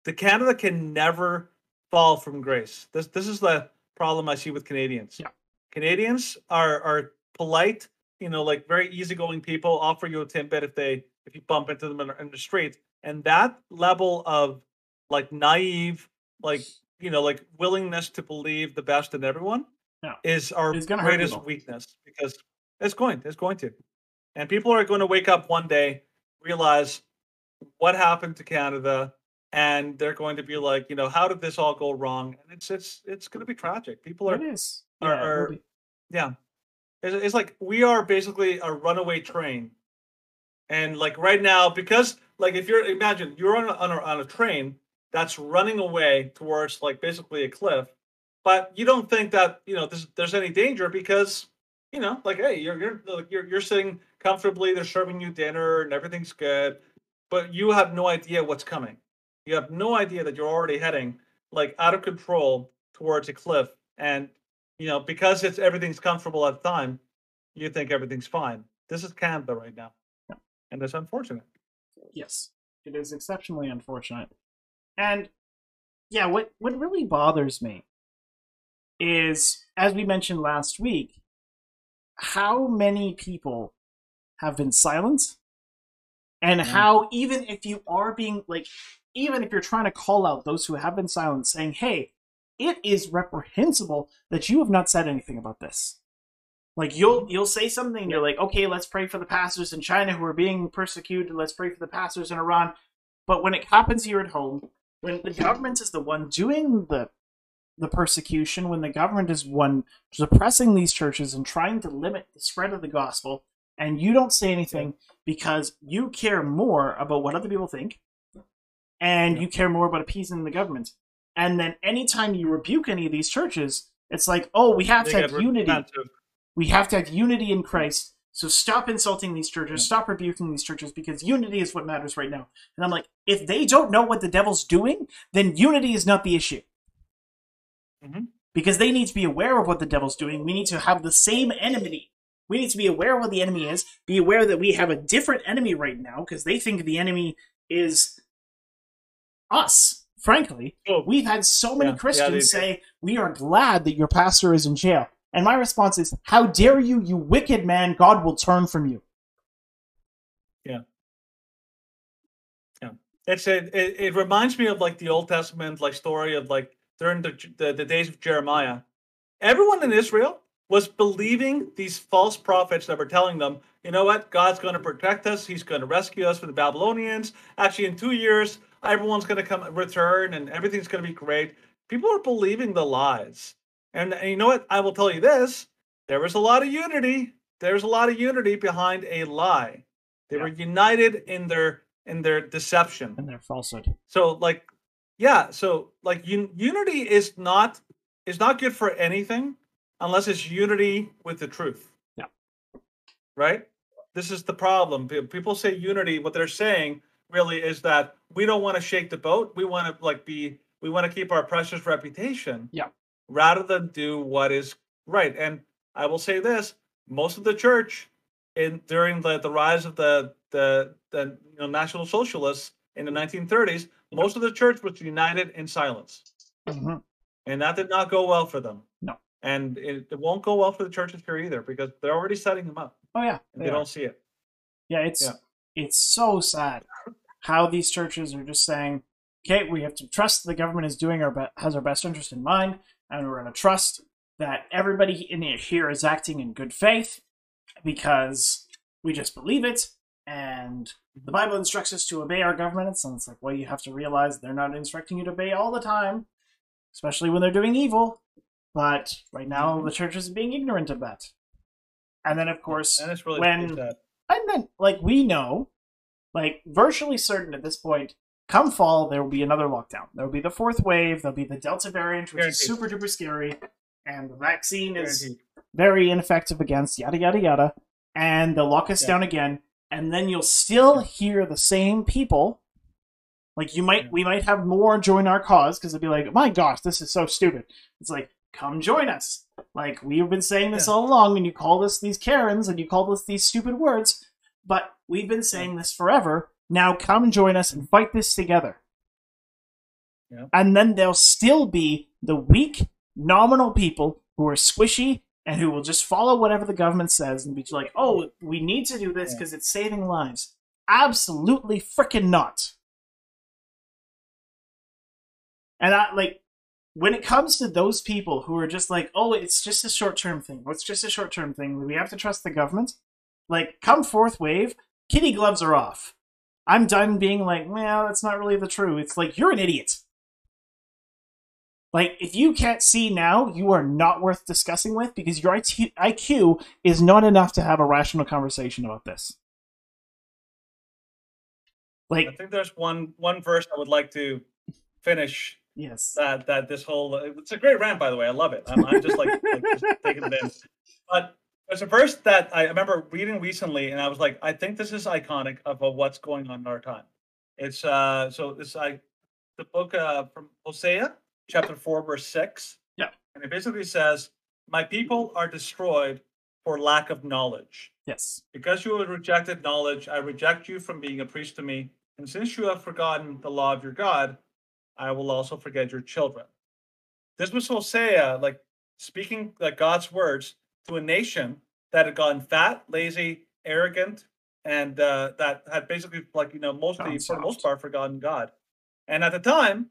the canada can never fall from grace. This this is the problem i see with canadians. Yeah. canadians are are polite you know like very easygoing people offer you a timbit if they if you bump into them in, in the street and that level of like naive like you know like willingness to believe the best in everyone Yeah. is our It's gonna hurt greatest weakness because it's going it's going to and people are going to wake up one day realize what happened to canada and they're going to be like you know how did this all go wrong and it's it's it's going to be tragic people are it is. are- Yeah, are- be. yeah. It's, it's like we are basically a runaway train. And like right now, because like if you're imagine you're on a, on a, on a train that's running away towards like basically a cliff, but you don't think that you know there's, there's any danger because you know like hey you're you're you're you're sitting comfortably, they're serving you dinner and everything's good, but you have no idea what's coming. You have no idea that you're already heading like out of control towards a cliff and you know, because it's everything's comfortable at the time, you think everything's fine. This is Canada right now, and it's unfortunate. Yes, it is exceptionally unfortunate. And yeah, what what really bothers me is, as we mentioned last week, how many people have been silent, and Mhm. how even if you are being like, even if you're trying to call out those who have been silent, saying, "Hey, it is reprehensible that you have not said anything about this." Like you'll you'll say something and you're like, okay, let's pray for the pastors in China who are being persecuted. Let's pray for the pastors in Iran. But when it happens here at home, when the government is the one doing the the persecution, when the government is one suppressing these churches and trying to limit the spread of the gospel, and you don't say anything because you care more about what other people think, and you care more about appeasing the government. And then anytime you rebuke any of these churches, it's like, oh, we have They to have unity defensive. we have to have unity in Christ. So stop insulting these churches, stop rebuking these churches because unity is what matters right now. And I'm like, if they don't know what the devil's doing, then unity is not the issue. Mhm. Because they need to be aware of what the devil's doing. We need to have the same enmity. We need to be aware of what the enemy is, be aware that we have a different enemy right now because they think the enemy is us. Frankly, We've had so many Yeah, yeah, Christians do. say, We are glad that your pastor is in jail. And my response is, How dare you, you wicked man? God will turn from you. Yeah. Yeah. It's a, it, it reminds me of like the Old Testament like story of like during the, the the days of Jeremiah. Everyone in Israel was believing these false prophets that were telling them, you know what, God's going to protect us. He's going to rescue us from the Babylonians. Actually, in two years, everyone's going to come return and everything's going to be great. People are believing the lies. And, and you know what? I will tell you this: there was a lot of unity there's a lot of unity behind a lie. They Yeah. were united in their in their deception. And their falsehood. So like, yeah. So like, un- unity is not is not good for anything unless it's unity with the truth. Yeah. Right. This is the problem. People say unity. What they're saying really is that we don't want to shake the boat. We want to like be. We want to keep our precious reputation. Yeah. Rather than do what is right. And I will say this: most of the church in during the, the rise of the the the you know, National Socialists in the 1930s, most of the church was united in silence, Mhm. and that did not go well for them. No. and it, it won't go well for the churches here either because they're already setting them up Oh yeah. and they they don't see it. Yeah, it's Yeah. it's so sad how these churches are just saying, "Okay, we have to trust the government is doing our be- has our best interest in mind, and we're going to trust that everybody in here is acting in good faith because we just believe it, and the Bible instructs us to obey our governments." And it's like, well, you have to realize they're not instructing you to obey all the time, especially when they're doing evil. But right now, mm-hmm. the church is being ignorant of that. And then, of course, And it's really when and then like we know like virtually certain at this point come fall there will be another lockdown there will be the fourth wave there'll be the delta variant which is super duper scary and the vaccine is Guaranteed. very ineffective against yada yada yada and they'll lock us Yeah. down again and then you'll still hear the same people like you might Yeah. we might have more join our cause because they'll be like my gosh this is so stupid it's like come join us like we've been saying this Yeah. all along and you called us these karens and you called us these stupid words but we've been saying this forever now come join us and fight this together Yeah. and then there'll still be the weak nominal people who are squishy and who will just follow whatever the government says and be like, oh, we need to do this Yeah. because it's saving lives. Absolutely freaking not. And I like when it comes to those people who are just like, oh, it's just a short term thing. It's just a short term thing. We have to trust the government. Like, come fourth wave, kitty gloves are off. I'm done being like, well, that's not really the truth. It's like you're an idiot. Like, if you can't see now, you are not worth discussing with because your IQ is not enough to have a rational conversation about this. Like, I think there's one one verse I would like to finish yes. that that this whole it's a great rant by the way i love it i'm, I'm just like, like just taking it in but there's a verse that i remember reading recently and i was like i think this is iconic of, what's going on in our time it's uh so this i the book uh from hosea chapter 4 verse 6 Yeah. and it basically says my people are destroyed for lack of knowledge Yes. because you have rejected knowledge, I reject you from being a priest to me. And since you have forgotten the law of your God, I will also forget your children. This was Hosea, like speaking like God's words to a nation that had gotten fat, lazy, arrogant, and uh, that had basically, like you know, mostly for the most part, forgotten God. And at the time,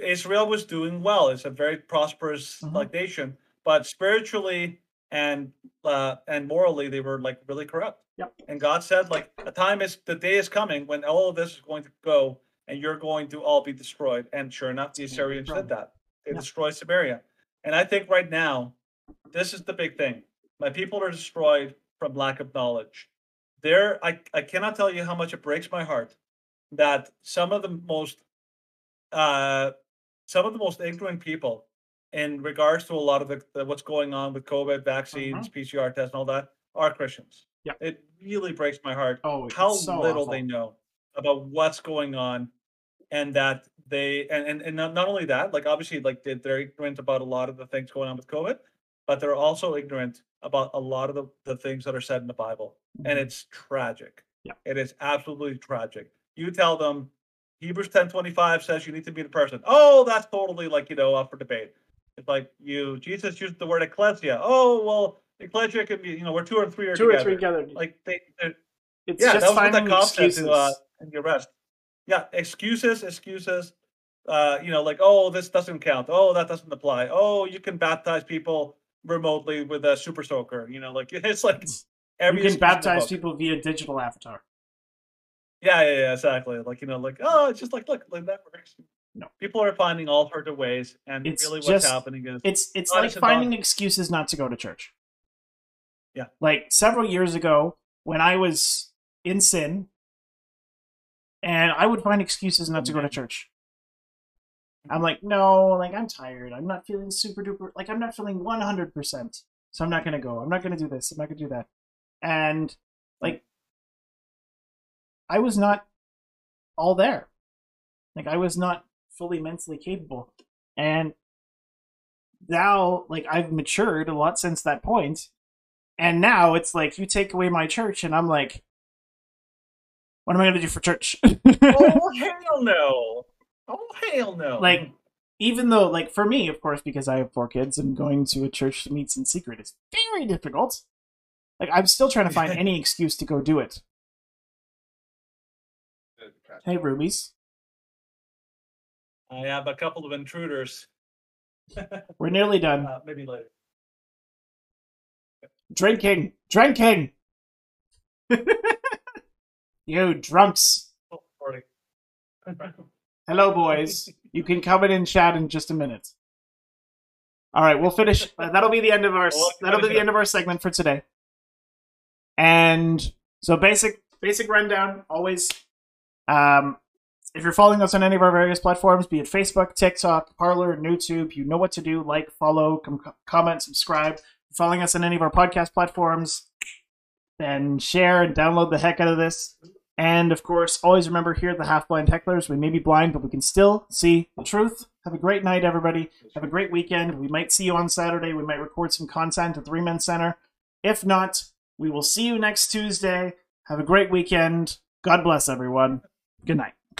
Israel was doing well. It's a very prosperous Mhm. like nation, but spiritually and uh, and morally, they were like really corrupt. Yep. And God said, like, a time is the day is coming when all of this is going to go, and you're going to all be destroyed. And sure enough, the It's gonna be Assyrians did that. They Yeah. destroyed Samaria. And I think right now, this is the big thing. My people are destroyed from lack of knowledge. There, I, I cannot tell you how much it breaks my heart that some of the most uh some of the most ignorant people in regards to a lot of the, the what's going on with COVID vaccines, PCR tests, and all that are Christians. Yeah. It really breaks my heart Oh, how so little awful. they know about what's going on and that they and, and, and not, not only that like obviously like they- they're ignorant about a lot of the things going on with covid but they're also ignorant about a lot of the, the things that are said in the bible and Mhm. it's tragic Yeah. it is absolutely tragic you tell them hebrews ten twenty five says you need to be the person oh that's totally like you know up for debate it's like you jesus used the word ecclesia oh well ecclesia could be you know we're two or three are two together. or three together. like they it's yeah, just that was what finding that cop said to uh, in the arrest. Yeah, excuses, excuses. Uh, you know, like oh, this doesn't count. Oh, that doesn't apply. Oh, you can baptize people remotely with a super soaker. You know, like (laughs) it's like mm. every you can baptize people via digital avatar. Yeah, yeah, yeah, exactly. Like you know, like oh, it's just like look, like that works. No. people are finding all sorts of ways, and It's really, what's just- happening is It's it's like finding dog. excuses not to go to church. Yeah. Like several years ago, when I was in sin, and I would find excuses not to go to mm-hmm. church. I'm like, no, like I'm tired. I'm not feeling super duper. Like I'm not feeling 100. percent So I'm not gonna go. I'm not gonna do this. I'm not gonna do that. And like, I was not all there. Like I was not fully mentally capable. And now, like I've matured a lot since that point. And now it's like you take away my church, and I'm like, what am I gonna do for church? (laughs) oh hell no! Oh hell no! like even though like for me of course because i have four kids and going to a church to meet in secret is very difficult like i'm still trying to find (laughs) any excuse to go do it hey rubies I have a couple of intruders. (laughs) we're nearly done Uh, maybe later. drinking drinking (laughs) you drunks Oh. Hello boys. You can come in and chat in just a minute. All right we'll finish. Uh, that'll be the end of our that'll be the end of our segment for today. And so basic basic rundown always um if you're following us on any of our various platforms be it facebook tiktok Parler youtube you know what to do. Like follow com- comment subscribe. If you're following us on any of our podcast platforms then share and download the heck out of this and of course, always remember here at the Half Blind Hecklers, we may be blind, but we can still see the truth. Have a great night, everybody. Have a great weekend. We might see you on Saturday. We might record some content at Three Men Center. If not, we will see you next Tuesday. Have a great weekend. God bless everyone. Good night.